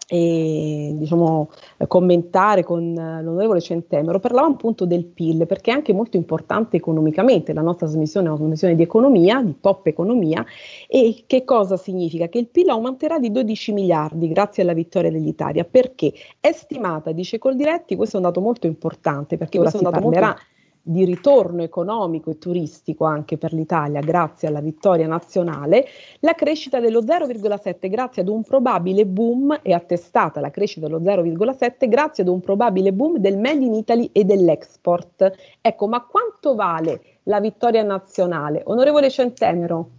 S3: e diciamo, commentare con l'onorevole Centemero, parlavamo appunto del PIL perché è anche molto importante economicamente, la nostra trasmissione è una trasmissione di economia, di top economia e che cosa significa? Che il PIL aumenterà di 12 miliardi grazie alla vittoria dell'Italia. Perché? È stimata, dice Coldiretti, questo è un dato molto importante perché ora si parlerà. molto di ritorno economico e turistico anche per l'Italia grazie alla vittoria nazionale, la crescita dello 0,7 grazie ad un probabile boom, è attestata la crescita dello 0,7 grazie ad un probabile boom del Made in Italy e dell'export. Ecco, ma quanto vale la vittoria nazionale? Onorevole Centemero,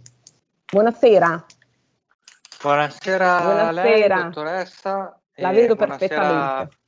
S3: buonasera.
S17: Buonasera, buonasera. lei, dottoressa.
S3: La vedo perfettamente.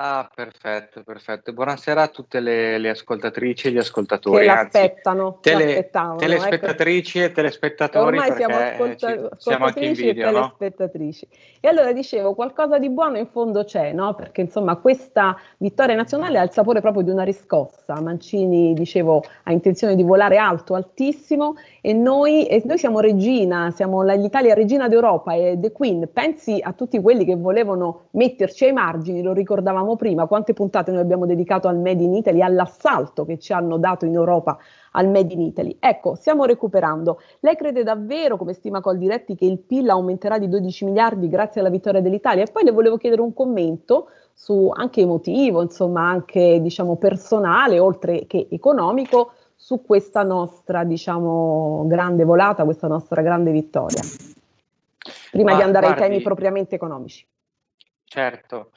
S17: Ah, perfetto, perfetto. Buonasera a tutte le, le ascoltatrici e gli ascoltatori.
S3: Che l'aspettano,
S17: tele, telespettatrici ecco. e telespettatori
S3: Ormai siamo, ascolta- siamo anche in video, e telespettatrici. No? E allora dicevo, qualcosa di buono in fondo c'è, no? Perché insomma questa vittoria nazionale ha il sapore proprio di una riscossa. Mancini, dicevo, ha intenzione di volare alto, altissimo e noi, e noi siamo regina, siamo l'Italia regina d'Europa e The Queen. Pensi a tutti quelli che volevano metterci ai margini, lo ricordavamo dicevamo prima, quante puntate noi abbiamo dedicato al Made in Italy, all'assalto che ci hanno dato in Europa al Made in Italy. Ecco, stiamo recuperando. Lei crede davvero, come stima Coldiretti, che il PIL aumenterà di 12 miliardi grazie alla vittoria dell'Italia? E poi le volevo chiedere un commento su anche emotivo, insomma, anche diciamo personale, oltre che economico, su questa nostra, diciamo, grande volata, questa nostra grande vittoria. Prima Ma, di andare guardi, ai temi propriamente economici.
S17: Certo,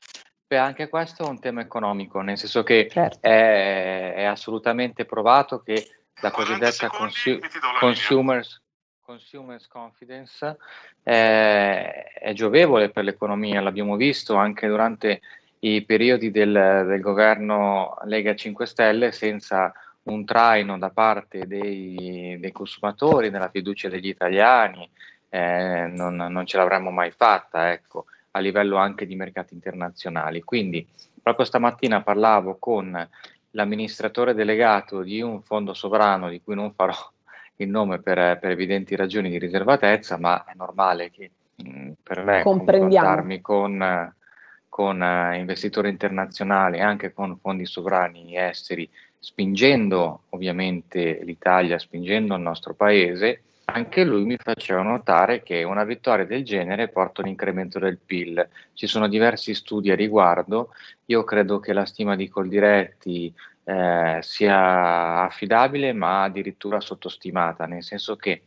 S17: Beh, anche questo è un tema economico, nel senso che certo. è, è, assolutamente provato che la cosiddetta consu- consumers, consumers confidence è, è giovevole per l'economia, l'abbiamo visto anche durante i periodi del, del governo Lega 5 Stelle senza un traino da parte dei, dei consumatori, della fiducia degli italiani, eh, non, non, ce l'avremmo mai fatta, ecco, a livello anche di mercati internazionali. Quindi proprio stamattina parlavo con l'amministratore delegato di un fondo sovrano di cui non farò il nome per, per evidenti ragioni di riservatezza, ma è normale che mh, mm, per me confrontarmi con, con uh, investitori internazionali e anche con fondi sovrani esteri, spingendo ovviamente l'Italia, spingendo il nostro paese, anche lui mi faceva notare che una vittoria del genere porta un incremento del PIL. Ci sono diversi studi a riguardo. Io credo che la stima di Coldiretti eh, sia affidabile, ma addirittura sottostimata, nel senso che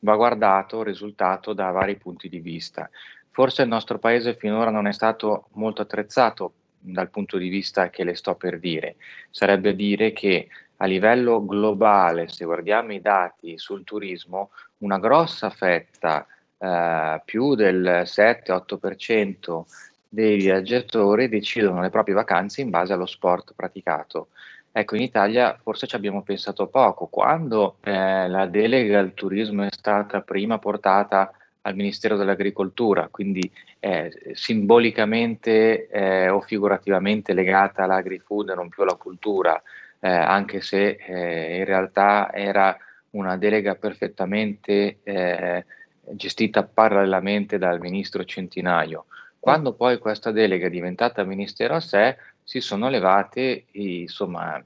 S17: va guardato il risultato da vari punti di vista. Forse il nostro paese finora non è stato molto attrezzato dal punto di vista che le sto per dire. Sarebbe dire che a livello globale, se guardiamo i dati sul turismo, una grossa fetta, eh, più del 7-8% dei viaggiatori decidono le proprie vacanze in base allo sport praticato. Ecco, in Italia forse ci abbiamo pensato poco. Quando eh, la delega al turismo è stata prima portata al Ministero dell'Agricoltura, quindi eh, simbolicamente eh, o figurativamente legata all'agri-food e non più alla cultura, eh, anche se eh, in realtà era una delega perfettamente eh, gestita parallelamente dal ministro Centinaio. Quando poi questa delega è diventata ministero a sé, si sono levate insomma,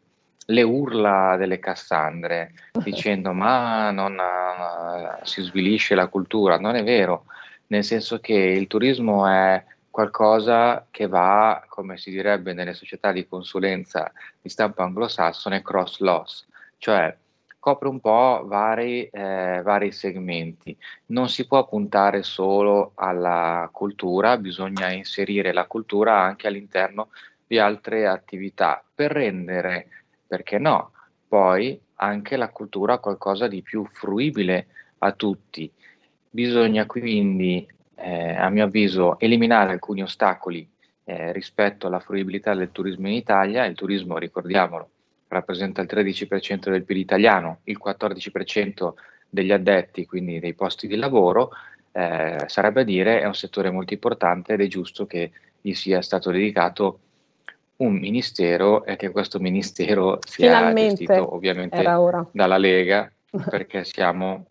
S17: le urla delle Cassandre dicendo ma non uh, si svilisce la cultura. Non è vero, nel senso che il turismo è qualcosa che va, come si direbbe nelle società di consulenza di stampo anglosassone, cross loss, cioè copre un po' vari, eh, vari segmenti. Non si può puntare solo alla cultura, bisogna inserire la cultura anche all'interno di altre attività per rendere, perché no, poi anche la cultura qualcosa di più fruibile a tutti. Bisogna quindi eh, a mio avviso, eliminare alcuni ostacoli eh, rispetto alla fruibilità del turismo in Italia. Il turismo, ricordiamolo, rappresenta il 13% del PIL italiano, il 14% degli addetti, quindi dei posti di lavoro, eh, sarebbe a dire è un settore molto importante ed è giusto che gli sia stato dedicato un ministero e che questo ministero sia
S3: Finalmente
S17: gestito ovviamente dalla Lega, perché siamo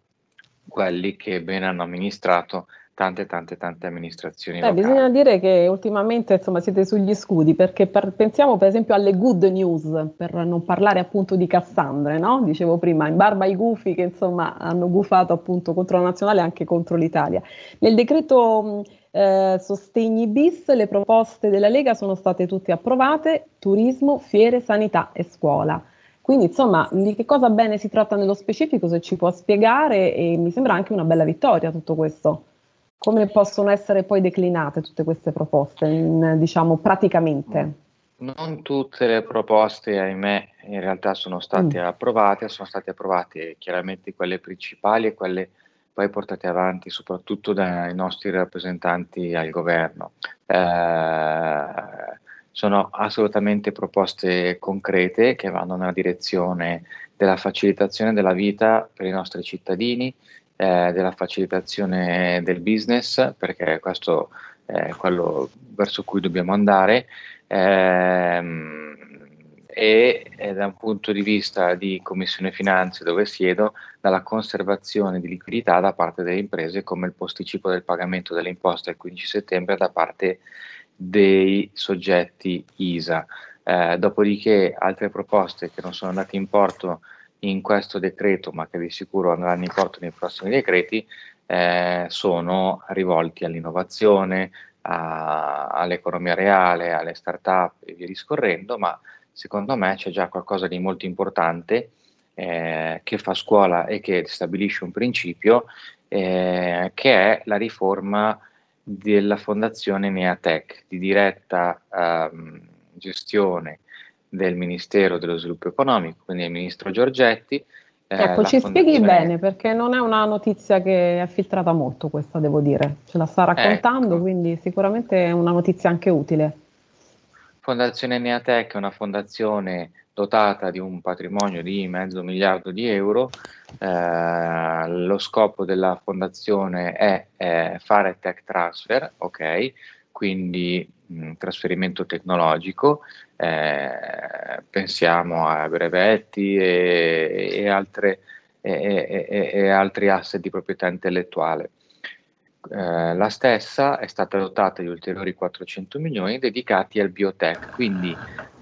S17: quelli che bene hanno amministrato tante tante tante amministrazioni
S3: eh, bisogna dire che ultimamente insomma siete sugli scudi perché per, pensiamo per esempio alle good news per non parlare appunto di Cassandre no? dicevo prima in barba ai gufi che insomma hanno gufato appunto contro la nazionale e anche contro l'Italia. Nel decreto eh, sostegni bis le proposte della Lega sono state tutte approvate turismo, fiere, sanità e scuola. Quindi insomma di che cosa bene si tratta nello specifico se ci può spiegare e mi sembra anche una bella vittoria tutto questo come possono essere poi declinate tutte queste proposte, in, diciamo, praticamente?
S17: Non tutte le proposte, ahimè, in realtà sono state mm. approvate, sono state approvate chiaramente quelle principali e quelle poi portate avanti soprattutto dai nostri rappresentanti al governo. Eh, sono assolutamente proposte concrete che vanno nella direzione della facilitazione della vita per i nostri cittadini, eh, della facilitazione del business, perché questo è quello verso cui dobbiamo andare. Ehm, e, e da un punto di vista di Commissione Finanze dove siedo, dalla conservazione di liquidità da parte delle imprese come il posticipo del pagamento delle imposte il 15 settembre da parte dei soggetti ISA. Eh, dopodiché altre proposte che non sono andate in porto in questo decreto, ma che di sicuro andranno in porto nei prossimi decreti, eh, sono rivolti all'innovazione, a, all'economia reale, alle start-up e via discorrendo, ma secondo me c'è già qualcosa di molto importante eh, che fa scuola e che stabilisce un principio, eh, che è la riforma della fondazione Neatec, di diretta ehm, gestione del Ministero dello Sviluppo Economico, quindi il Ministro Giorgetti, eh,
S3: ecco, ci spieghi
S17: fondazione-
S3: bene perché non è una notizia che è filtrata molto questa, devo dire. Ce la sta raccontando,
S17: Ecco.
S3: quindi sicuramente è una notizia anche utile.
S17: Fondazione Neatec è una fondazione dotata di un patrimonio di mezzo miliardo di euro. Eh, lo scopo della fondazione è, eh, fare tech transfer, ok? Quindi mh, trasferimento tecnologico, eh, pensiamo a brevetti e, e altre- e- e- altri asset di proprietà intellettuale. Eh, la stessa è stata dotata di ulteriori 400 milioni dedicati al biotech, quindi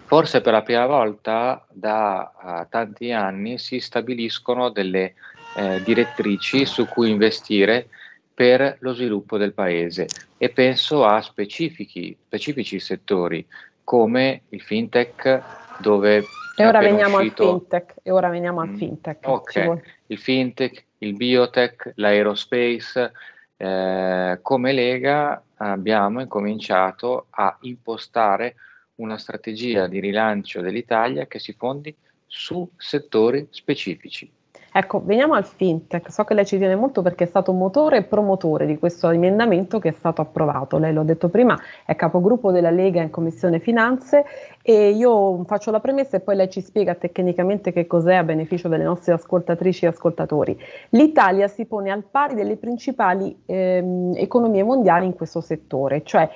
S17: forse per la prima volta da tanti anni si stabiliscono delle eh, direttrici su cui investire per lo sviluppo del paese e penso a specifici, specifici settori come il fintech dove
S3: E ora veniamo
S17: uscito-
S3: al fintech. E ora veniamo al fintech. Ci
S17: Ok,
S3: vuole-
S17: il fintech, il biotech, l'aerospace. eh, come Lega abbiamo incominciato a impostare una strategia di rilancio dell'Italia che si fondi su settori specifici.
S3: Ecco, veniamo al fintech. So che lei ci tiene molto perché è stato motore e promotore di questo emendamento che è stato approvato. Lei l'ho detto prima, è capogruppo della Lega in Commissione Finanze e io faccio la premessa e poi lei ci spiega tecnicamente che cos'è a beneficio delle nostre ascoltatrici e ascoltatori. L'Italia si pone al pari delle principali ehm, economie mondiali in questo settore, cioè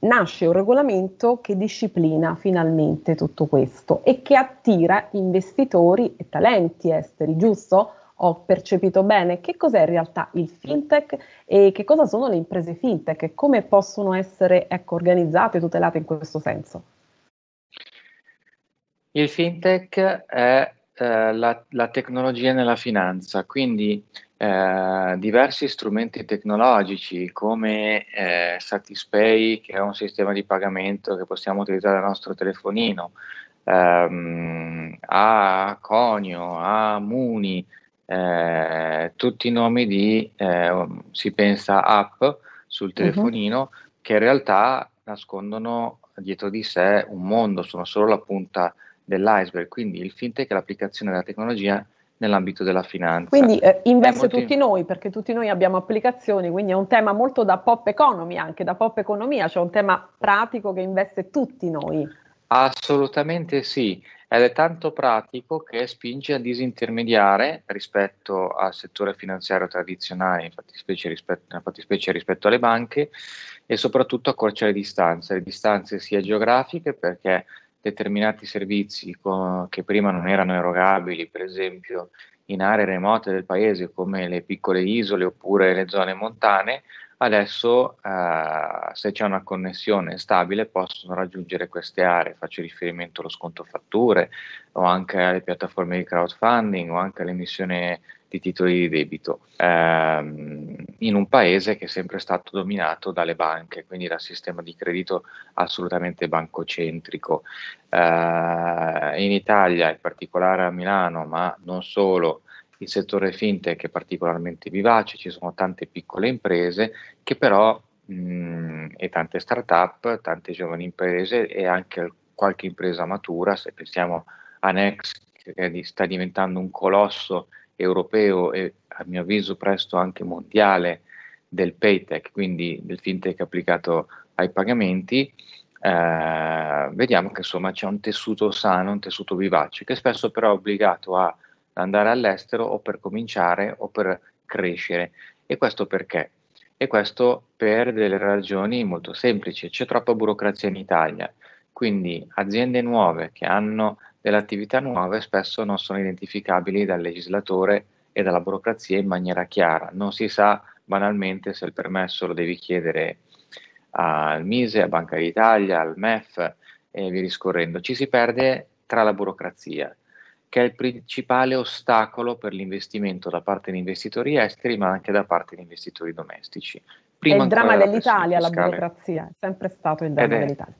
S3: nasce un regolamento che disciplina finalmente tutto questo e che attira investitori e talenti esteri, giusto? Ho percepito bene che cos'è in realtà il fintech e che cosa sono le imprese fintech e come possono essere ecco, organizzate e tutelate in questo senso.
S17: Il fintech è eh, la, la tecnologia nella finanza, quindi eh, diversi strumenti tecnologici come eh, Satispay, che è un sistema di pagamento che possiamo utilizzare dal nostro telefonino, ehm, a Conio, a Muni, eh, tutti i nomi di, eh, si pensa, app sul telefonino che in realtà nascondono dietro di sé un mondo, sono solo la punta dell'iceberg, quindi il fintech è l'applicazione della tecnologia nell'ambito della finanza.
S3: Quindi eh, investe
S17: molto-
S3: tutti noi, perché tutti noi abbiamo applicazioni, quindi è un tema molto da pop economy anche, da pop economia, cioè un tema pratico che investe tutti noi.
S17: Assolutamente sì, ed è tanto pratico che spinge a disintermediare rispetto al settore finanziario tradizionale, in fattispecie rispetto, nella fattispecie rispetto alle banche, e soprattutto accorciare le distanze, le distanze sia geografiche perché determinati servizi co- che prima non erano erogabili, per esempio in aree remote del paese come le piccole isole oppure le zone montane, adesso eh, se c'è una connessione stabile possono raggiungere queste aree. Faccio riferimento allo sconto fatture o anche alle piattaforme di crowdfunding o anche all'emissione di titoli di debito ehm, in un paese che è sempre stato dominato dalle banche, quindi dal sistema di credito assolutamente bancocentrico. Eh, in Italia, in particolare a Milano, ma non solo, il settore fintech è particolarmente vivace, ci sono tante piccole imprese che però mh, e tante start-up, tante giovani imprese e anche qualche impresa matura, se pensiamo a Next che sta diventando un colosso europeo e a mio avviso presto anche mondiale del paytech, quindi del fintech applicato ai pagamenti, eh, vediamo che insomma c'è un tessuto sano, un tessuto vivace, che spesso però è obbligato a andare all'estero o per cominciare o per crescere. E questo perché? E questo per delle ragioni molto semplici. C'è troppa burocrazia in Italia, quindi aziende nuove che hanno delle attività nuove spesso non sono identificabili dal legislatore e dalla burocrazia in maniera chiara. Non si sa banalmente se il permesso lo devi chiedere al Mise, a Banca d'Italia, al MEF e via discorrendo. Ci si perde tra la burocrazia, che è il principale ostacolo per l'investimento da parte di investitori esteri, ma anche da parte di investitori domestici. Prima
S3: è il dramma dell'Italia, la burocrazia, è sempre stato il dramma
S17: è-
S3: dell'Italia.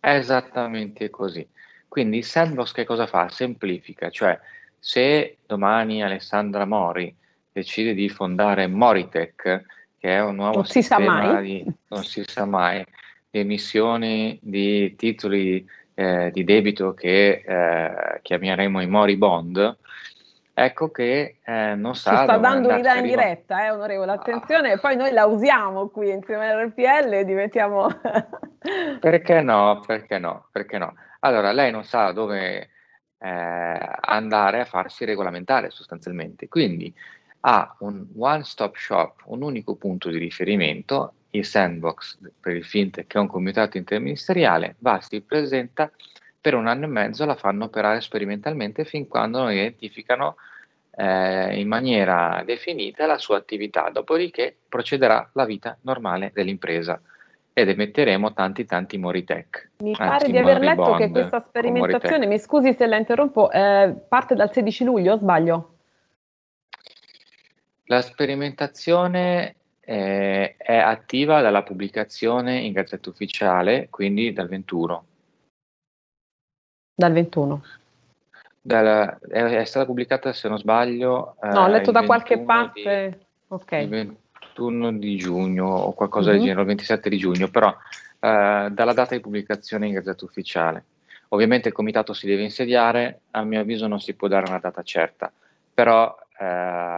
S17: È esattamente così. Quindi il Sandbox che cosa fa? Semplifica, cioè se domani Alessandra Mori decide di fondare Moritech, che è un nuovo
S3: Non si sa
S17: sistema
S3: mai.
S17: di, non si sa mai, di emissioni di titoli eh, di debito che eh, chiameremo i Mori Bond, ecco che eh, non sa.
S3: Ci sta dando
S17: un'idea
S3: in diretta, eh, onorevole, attenzione, ah. poi noi la usiamo qui insieme all'RPL e diventiamo...
S17: perché no, perché no, perché no? Allora, lei non sa dove eh, andare a farsi regolamentare sostanzialmente, quindi ha un one-stop shop, un unico punto di riferimento, il sandbox per il fintech che è un comitato interministeriale, va, si presenta, per un anno e mezzo la fanno operare sperimentalmente fin quando non identificano eh, in maniera definita la sua attività, dopodiché procederà la vita normale dell'impresa ed emetteremo tanti tanti Moritech.
S3: Mi pare di aver letto che questa sperimentazione, mi scusi se la interrompo, eh, parte dal 16 luglio, sbaglio?
S17: La sperimentazione eh, è attiva dalla pubblicazione in Gazzetta Ufficiale, quindi dal 21.
S3: Dal 21.
S17: Dal, è, è, stata pubblicata, se non sbaglio...
S3: No, ho letto da qualche parte.
S17: Di,
S3: ok.
S17: Il 21 di giugno o qualcosa mm-hmm. del genere, il 27 di giugno, però eh, dalla data di pubblicazione in Gazzetta Ufficiale. Ovviamente il comitato si deve insediare, a mio avviso non si può dare una data certa, però eh,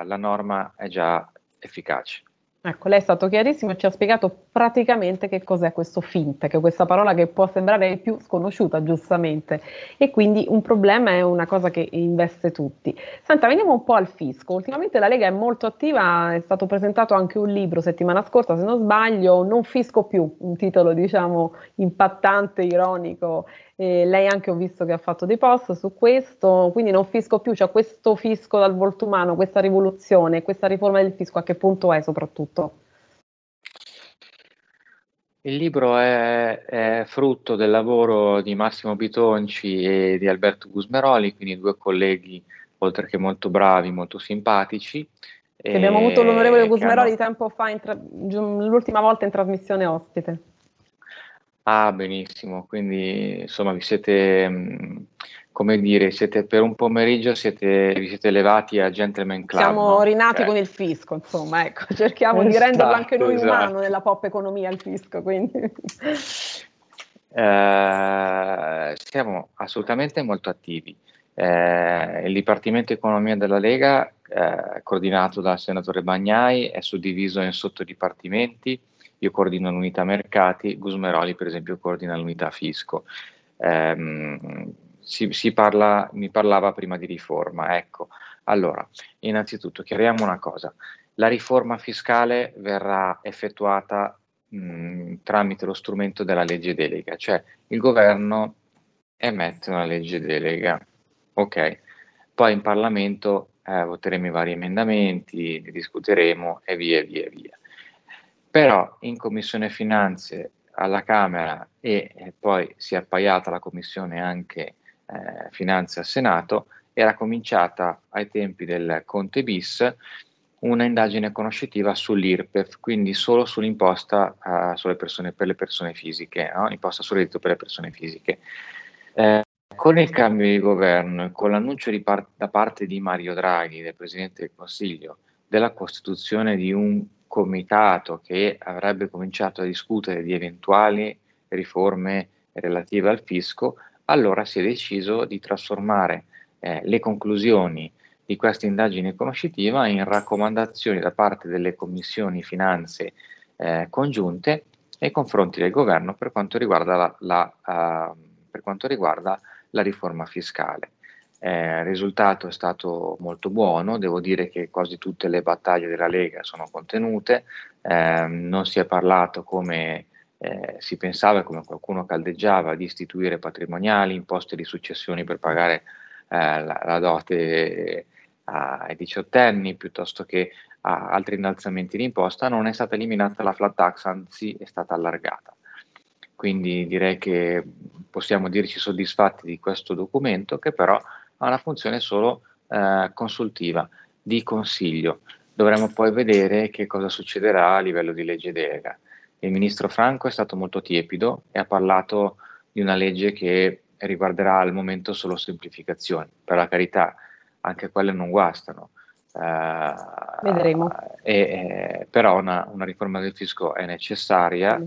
S17: la norma è già efficace.
S3: Ecco, lei è stato chiarissimo e ci ha spiegato praticamente che cos'è questo fintech, questa parola che può sembrare più sconosciuta, giustamente, e quindi un problema è una cosa che investe tutti. Senta, veniamo un po' al fisco. Ultimamente la Lega è molto attiva, è stato presentato anche un libro settimana scorsa, se non sbaglio, Non fisco più, un titolo diciamo impattante, ironico eh, lei anche ho visto che ha fatto dei post su questo, quindi non fisco più, cioè questo fisco dal volto umano, questa rivoluzione, questa riforma del fisco, a che punto è soprattutto?
S17: Il libro è, è, frutto del lavoro di Massimo Bitonci e di Alberto Gusmeroli, quindi due colleghi, oltre che molto bravi, molto simpatici.
S3: Che abbiamo avuto l'onorevole Gusmeroli hanno... tempo fa, tra... l'ultima volta in trasmissione ospite.
S17: Ah, benissimo, quindi insomma vi siete, mm, come dire, siete per un pomeriggio siete, vi siete elevati a gentleman club.
S3: Siamo
S17: no?
S3: rinati eh. con il fisco, insomma, ecco, cerchiamo esatto, di renderlo anche noi esatto. umano nella pop economia il fisco, quindi.
S17: Eh, siamo assolutamente molto attivi. Eh, il Dipartimento Economia della Lega, eh, coordinato dal senatore Bagnai, è suddiviso in sottodipartimenti io coordino l'unità mercati, Gusmeroli per esempio coordina l'unità fisco. Eh, si, si parla, mi parlava prima di riforma, ecco. Allora, innanzitutto chiariamo una cosa, la riforma fiscale verrà effettuata mh, tramite lo strumento della legge delega, cioè il governo emette una legge delega, ok? Poi in Parlamento eh, voteremo i vari emendamenti, li discuteremo e via via via però in Commissione Finanze alla Camera e, poi si è appaiata la Commissione anche eh, Finanze al Senato, era cominciata ai tempi del Conte bis una indagine conoscitiva sull'IRPEF, quindi solo sull'imposta uh, persone, per le persone fisiche, no? imposta sul reddito per le persone fisiche. Eh, con il cambio di governo e con l'annuncio par- da parte di Mario Draghi, del Presidente del Consiglio, della costituzione di un comitato che avrebbe cominciato a discutere di eventuali riforme relative al fisco, allora si è deciso di trasformare eh, le conclusioni di questa indagine conoscitiva in raccomandazioni da parte delle commissioni finanze eh, congiunte nei confronti del governo per quanto riguarda la, la, uh, per quanto riguarda la riforma fiscale. Eh, il risultato è stato molto buono, devo dire che quasi tutte le battaglie della Lega sono contenute, eh, non si è parlato come eh, si pensava come qualcuno caldeggiava di istituire patrimoniali, imposte di successioni per pagare eh, la, la, dote ai diciottenni piuttosto che a altri innalzamenti di imposta, non è stata eliminata la flat tax, anzi è stata allargata. Quindi direi che possiamo dirci soddisfatti di questo documento che però ha una funzione solo eh, consultiva, di consiglio. Dovremo poi vedere che cosa succederà a livello di legge delega. Il ministro Franco è stato molto tiepido e ha parlato di una legge che riguarderà al momento solo semplificazioni. Per la carità, anche quelle non guastano.
S3: Uh, Vedremo.
S17: E, eh, però una, una, riforma del fisco è necessaria.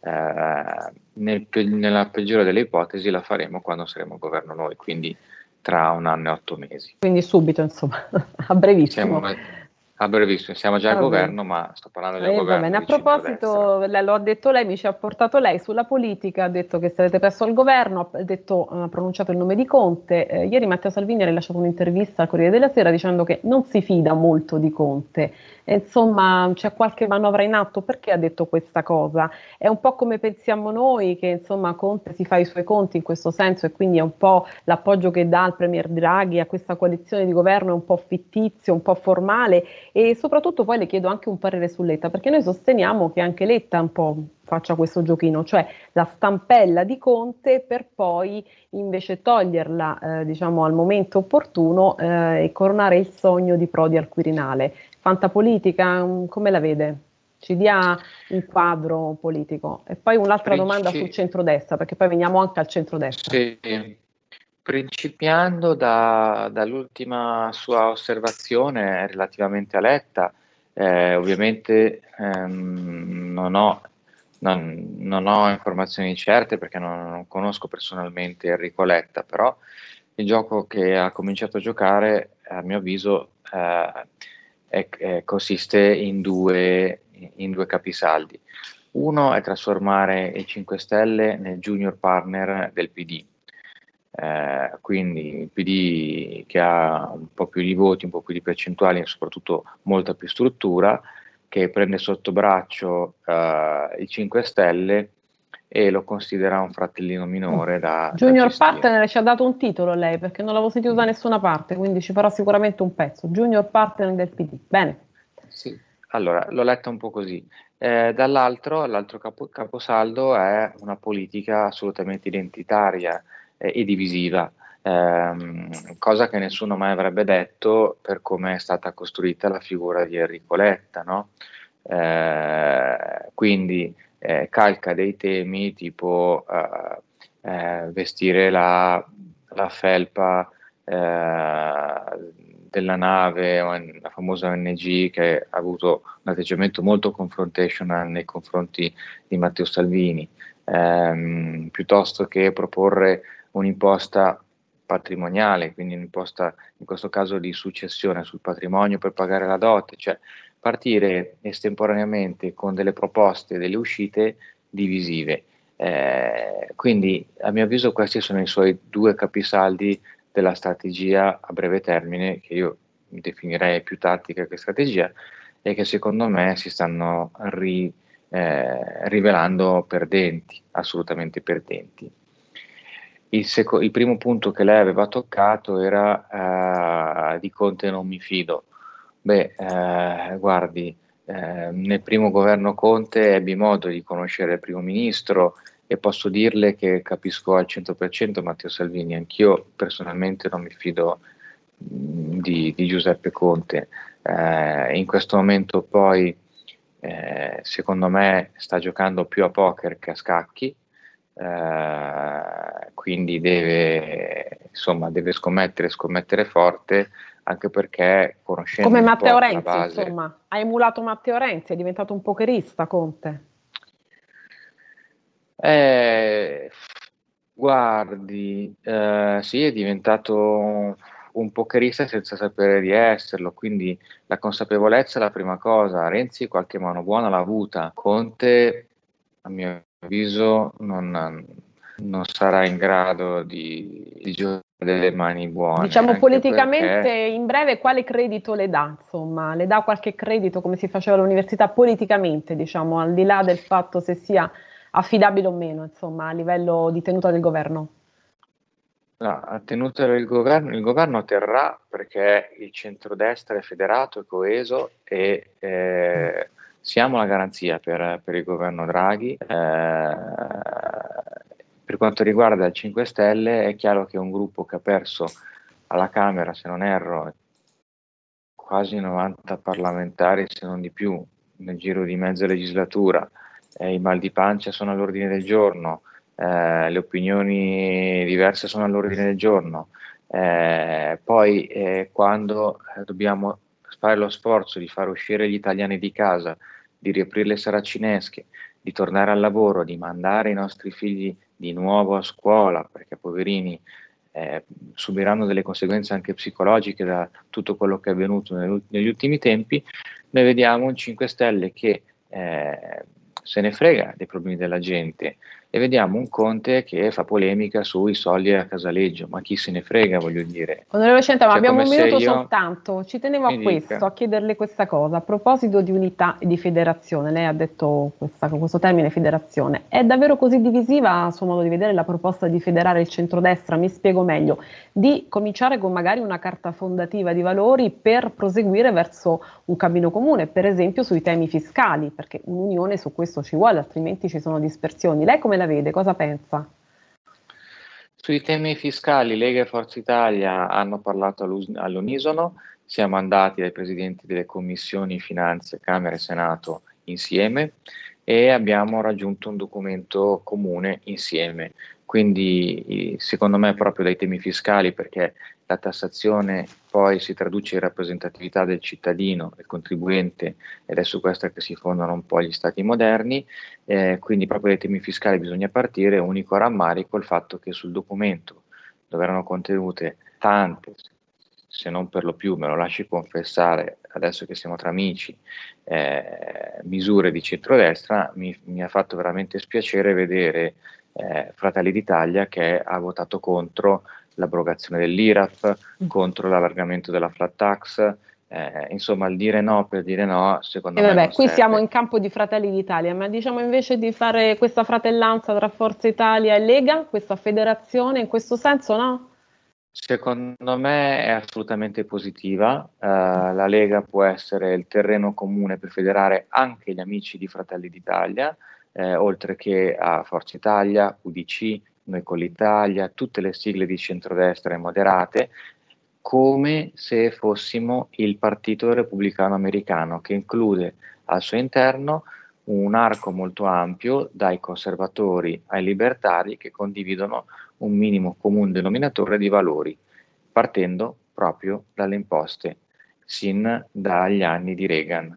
S17: Uh, nel, nella peggiore delle ipotesi la faremo quando saremo al governo noi. Quindi tra un anno e otto mesi.
S3: Quindi subito, insomma, a brevissimo.
S17: Siamo, a brevissimo, siamo già al governo, ma sto parlando del
S3: eh,
S17: governo.
S3: A proposito, lei, lo ha detto lei, mi ci ha portato lei sulla politica, ha detto che sarete presso al governo, ha, detto, ha pronunciato il nome di Conte. Eh, ieri Matteo Salvini ha rilasciato un'intervista al Corriere della Sera dicendo che non si fida molto di Conte. E, insomma, c'è qualche manovra in atto, perché ha detto questa cosa? È un po' come pensiamo noi, che insomma Conte si fa i suoi conti in questo senso e quindi è un po' l'appoggio che dà il Premier Draghi a questa coalizione di governo è un po' fittizio, un po' formale e soprattutto poi le chiedo anche un parere su Letta, perché noi sosteniamo che anche Letta un po' faccia questo giochino, cioè la stampella di Conte per poi invece toglierla eh, diciamo al momento opportuno eh, e coronare il sogno di Prodi al Quirinale. Fantapolitica, mm, come la vede? Ci dia un quadro politico. E poi un'altra domanda sul centrodestra, perché poi veniamo anche al centrodestra.
S17: Sì. Principiando da, dall'ultima sua osservazione relativamente a Letta, eh, ovviamente ehm, non, ho, non, non, ho, informazioni certe perché non, non, conosco personalmente Enrico Letta, però il gioco che ha cominciato a giocare, a mio avviso, eh, è, è, consiste in due, in due capisaldi. Uno è trasformare i 5 Stelle nel junior partner del PD eh, quindi il PD che ha un po' più di voti, un po' più di percentuali e soprattutto molta più struttura, che prende sotto braccio eh, i 5 Stelle e lo considera un fratellino minore da
S3: Junior
S17: da
S3: Partner ci ha dato un titolo lei perché non l'avevo sentito da nessuna parte, quindi ci farà sicuramente un pezzo. Junior Partner del PD. Bene.
S17: Sì. Allora, l'ho letta un po' così. Eh, dall'altro, l'altro capo, caposaldo è una politica assolutamente identitaria, e divisiva, ehm, cosa che nessuno mai avrebbe detto per come è stata costruita la figura di Enrico Letta. No? Eh, quindi eh, calca dei temi tipo eh, eh, vestire la, la felpa eh, della nave, la famosa ONG che ha avuto un atteggiamento molto confrontational nei confronti di Matteo Salvini, ehm, piuttosto che proporre un'imposta patrimoniale, quindi un'imposta in questo caso di successione sul patrimonio per pagare la dote, cioè partire estemporaneamente con delle proposte, delle uscite divisive. Eh, quindi a mio avviso questi sono i suoi due capisaldi della strategia a breve termine, che io definirei più tattica che strategia, e che secondo me si stanno ri, eh, rivelando perdenti, assolutamente perdenti. Il, seco- il, primo punto che lei aveva toccato era uh, di Conte non mi fido. Beh, uh, guardi, uh, nel primo governo Conte ebbi modo di conoscere il primo ministro e posso dirle che capisco al 100% Matteo Salvini, anch'io personalmente non mi fido mh, di, di, Giuseppe Conte. in questo momento poi, secondo me, sta giocando più a poker che a scacchi eh, quindi deve, insomma, deve scommettere, scommettere forte anche perché conoscendo
S3: come Matteo Renzi, base, insomma, ha emulato Matteo Renzi, è diventato un pokerista Conte.
S17: Eh, guardi, eh, sì, è diventato un pokerista senza sapere di esserlo, quindi la consapevolezza è la prima cosa. Renzi qualche mano buona l'ha avuta, Conte, a mio avviso non, non sarà in grado di, di giocare delle mani buone.
S3: Diciamo politicamente, perché... in breve, quale credito le dà? Insomma, le dà qualche credito come si faceva all'università politicamente, diciamo, al di là del fatto se sia affidabile o meno, insomma, a livello di tenuta del governo?
S17: No, a tenuta del governo, il governo terrà perché il centrodestra è federato e coeso e eh, siamo la garanzia per, per il governo Draghi. Eh, per quanto riguarda il 5 Stelle, è chiaro che è un gruppo che ha perso alla Camera, se non erro, quasi 90 parlamentari, se non di più, nel giro di mezza legislatura. Eh, I mal di pancia sono all'ordine del giorno, eh, le opinioni diverse sono all'ordine del giorno. Eh, poi, eh, quando dobbiamo fare lo sforzo di far uscire gli italiani di casa di riaprire le saracinesche, di tornare al lavoro, di mandare i nostri figli di nuovo a scuola, perché poverini eh, subiranno delle conseguenze anche psicologiche da tutto quello che è avvenuto negli ultimi tempi, noi vediamo un 5 Stelle che eh, se ne frega dei problemi della gente e vediamo un Conte che fa polemica sui soldi a Casaleggio, ma chi se ne frega, voglio dire.
S3: Onorevole Centa, ma cioè, abbiamo un minuto io... soltanto, ci tenevo a questo, dica. a chiederle questa cosa. A proposito di unità e di federazione, lei ha detto questa, questo termine federazione, è davvero così divisiva a suo modo di vedere la proposta di federare il centrodestra? Mi spiego meglio, di cominciare con magari una carta fondativa di valori per proseguire verso un cammino comune, per esempio sui temi fiscali, perché un'unione su questo ci vuole, altrimenti ci sono dispersioni. Lei come la vede? Cosa pensa?
S17: Sui temi fiscali Lega e Forza Italia hanno parlato all'unisono, siamo andati dai presidenti delle commissioni finanze, Camera e Senato insieme e abbiamo raggiunto un documento comune insieme. Quindi secondo me proprio dai temi fiscali, perché la tassazione poi si traduce in rappresentatività del cittadino, del contribuente, ed è su questo che si fondano un po' gli stati moderni, eh, quindi proprio dai temi fiscali bisogna partire, unico rammarico il fatto che sul documento dove erano contenute tante, se non per lo più, me lo lasci confessare, adesso che siamo tra amici, eh, misure di centrodestra, mi, mi ha fatto veramente spiacere vedere eh, Fratelli d'Italia che ha votato contro l'abrogazione dell'IRAF, mm. contro l'allargamento della flat tax. Eh, insomma, il dire no per dire no, secondo
S3: e
S17: me.
S3: Vabbè, qui
S17: serve.
S3: siamo in campo di Fratelli d'Italia, ma diciamo invece di fare questa fratellanza tra Forza Italia e Lega, questa federazione, in questo senso no?
S17: Secondo me è assolutamente positiva. Uh, la Lega può essere il terreno comune per federare anche gli amici di Fratelli d'Italia eh, oltre che a Forza Italia, UDC, Noi con l'Italia, tutte le sigle di centrodestra e moderate, come se fossimo il Partito Repubblicano Americano, che include al suo interno un arco molto ampio dai conservatori ai libertari che condividono un minimo comune denominatore di valori, partendo proprio dalle imposte, sin dagli anni di Reagan.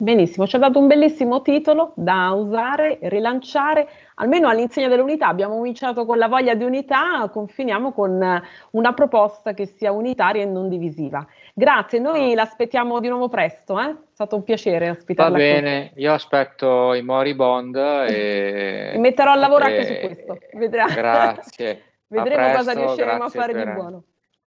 S3: Benissimo, ci ha dato un bellissimo titolo da usare, rilanciare, almeno all'insegna dell'unità. Abbiamo cominciato con la voglia di unità, confiniamo con una proposta che sia unitaria e non divisiva. Grazie, noi l'aspettiamo di nuovo presto, eh? è stato un piacere ospitarla.
S17: Va bene, qui. io aspetto i Mori Bond e...
S3: e metterò al lavoro e... anche su questo.
S17: Vedrà. Grazie.
S3: Vedremo
S17: presto,
S3: cosa riusciremo a fare
S17: per...
S3: di buono.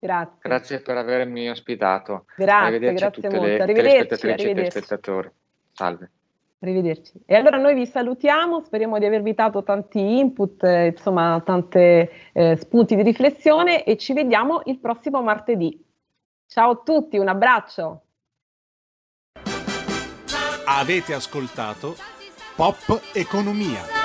S3: Grazie.
S17: Grazie per avermi ospitato.
S3: Grazie, grazie
S17: a tutte
S3: molto.
S17: le
S3: arrivederci,
S17: arrivederci. spettatori. Salve.
S3: Arrivederci. E allora noi vi salutiamo, speriamo di avervi dato tanti input, eh, insomma, tanti eh, spunti di riflessione e ci vediamo il prossimo martedì. Ciao a tutti, un abbraccio.
S1: Avete ascoltato Pop Economia.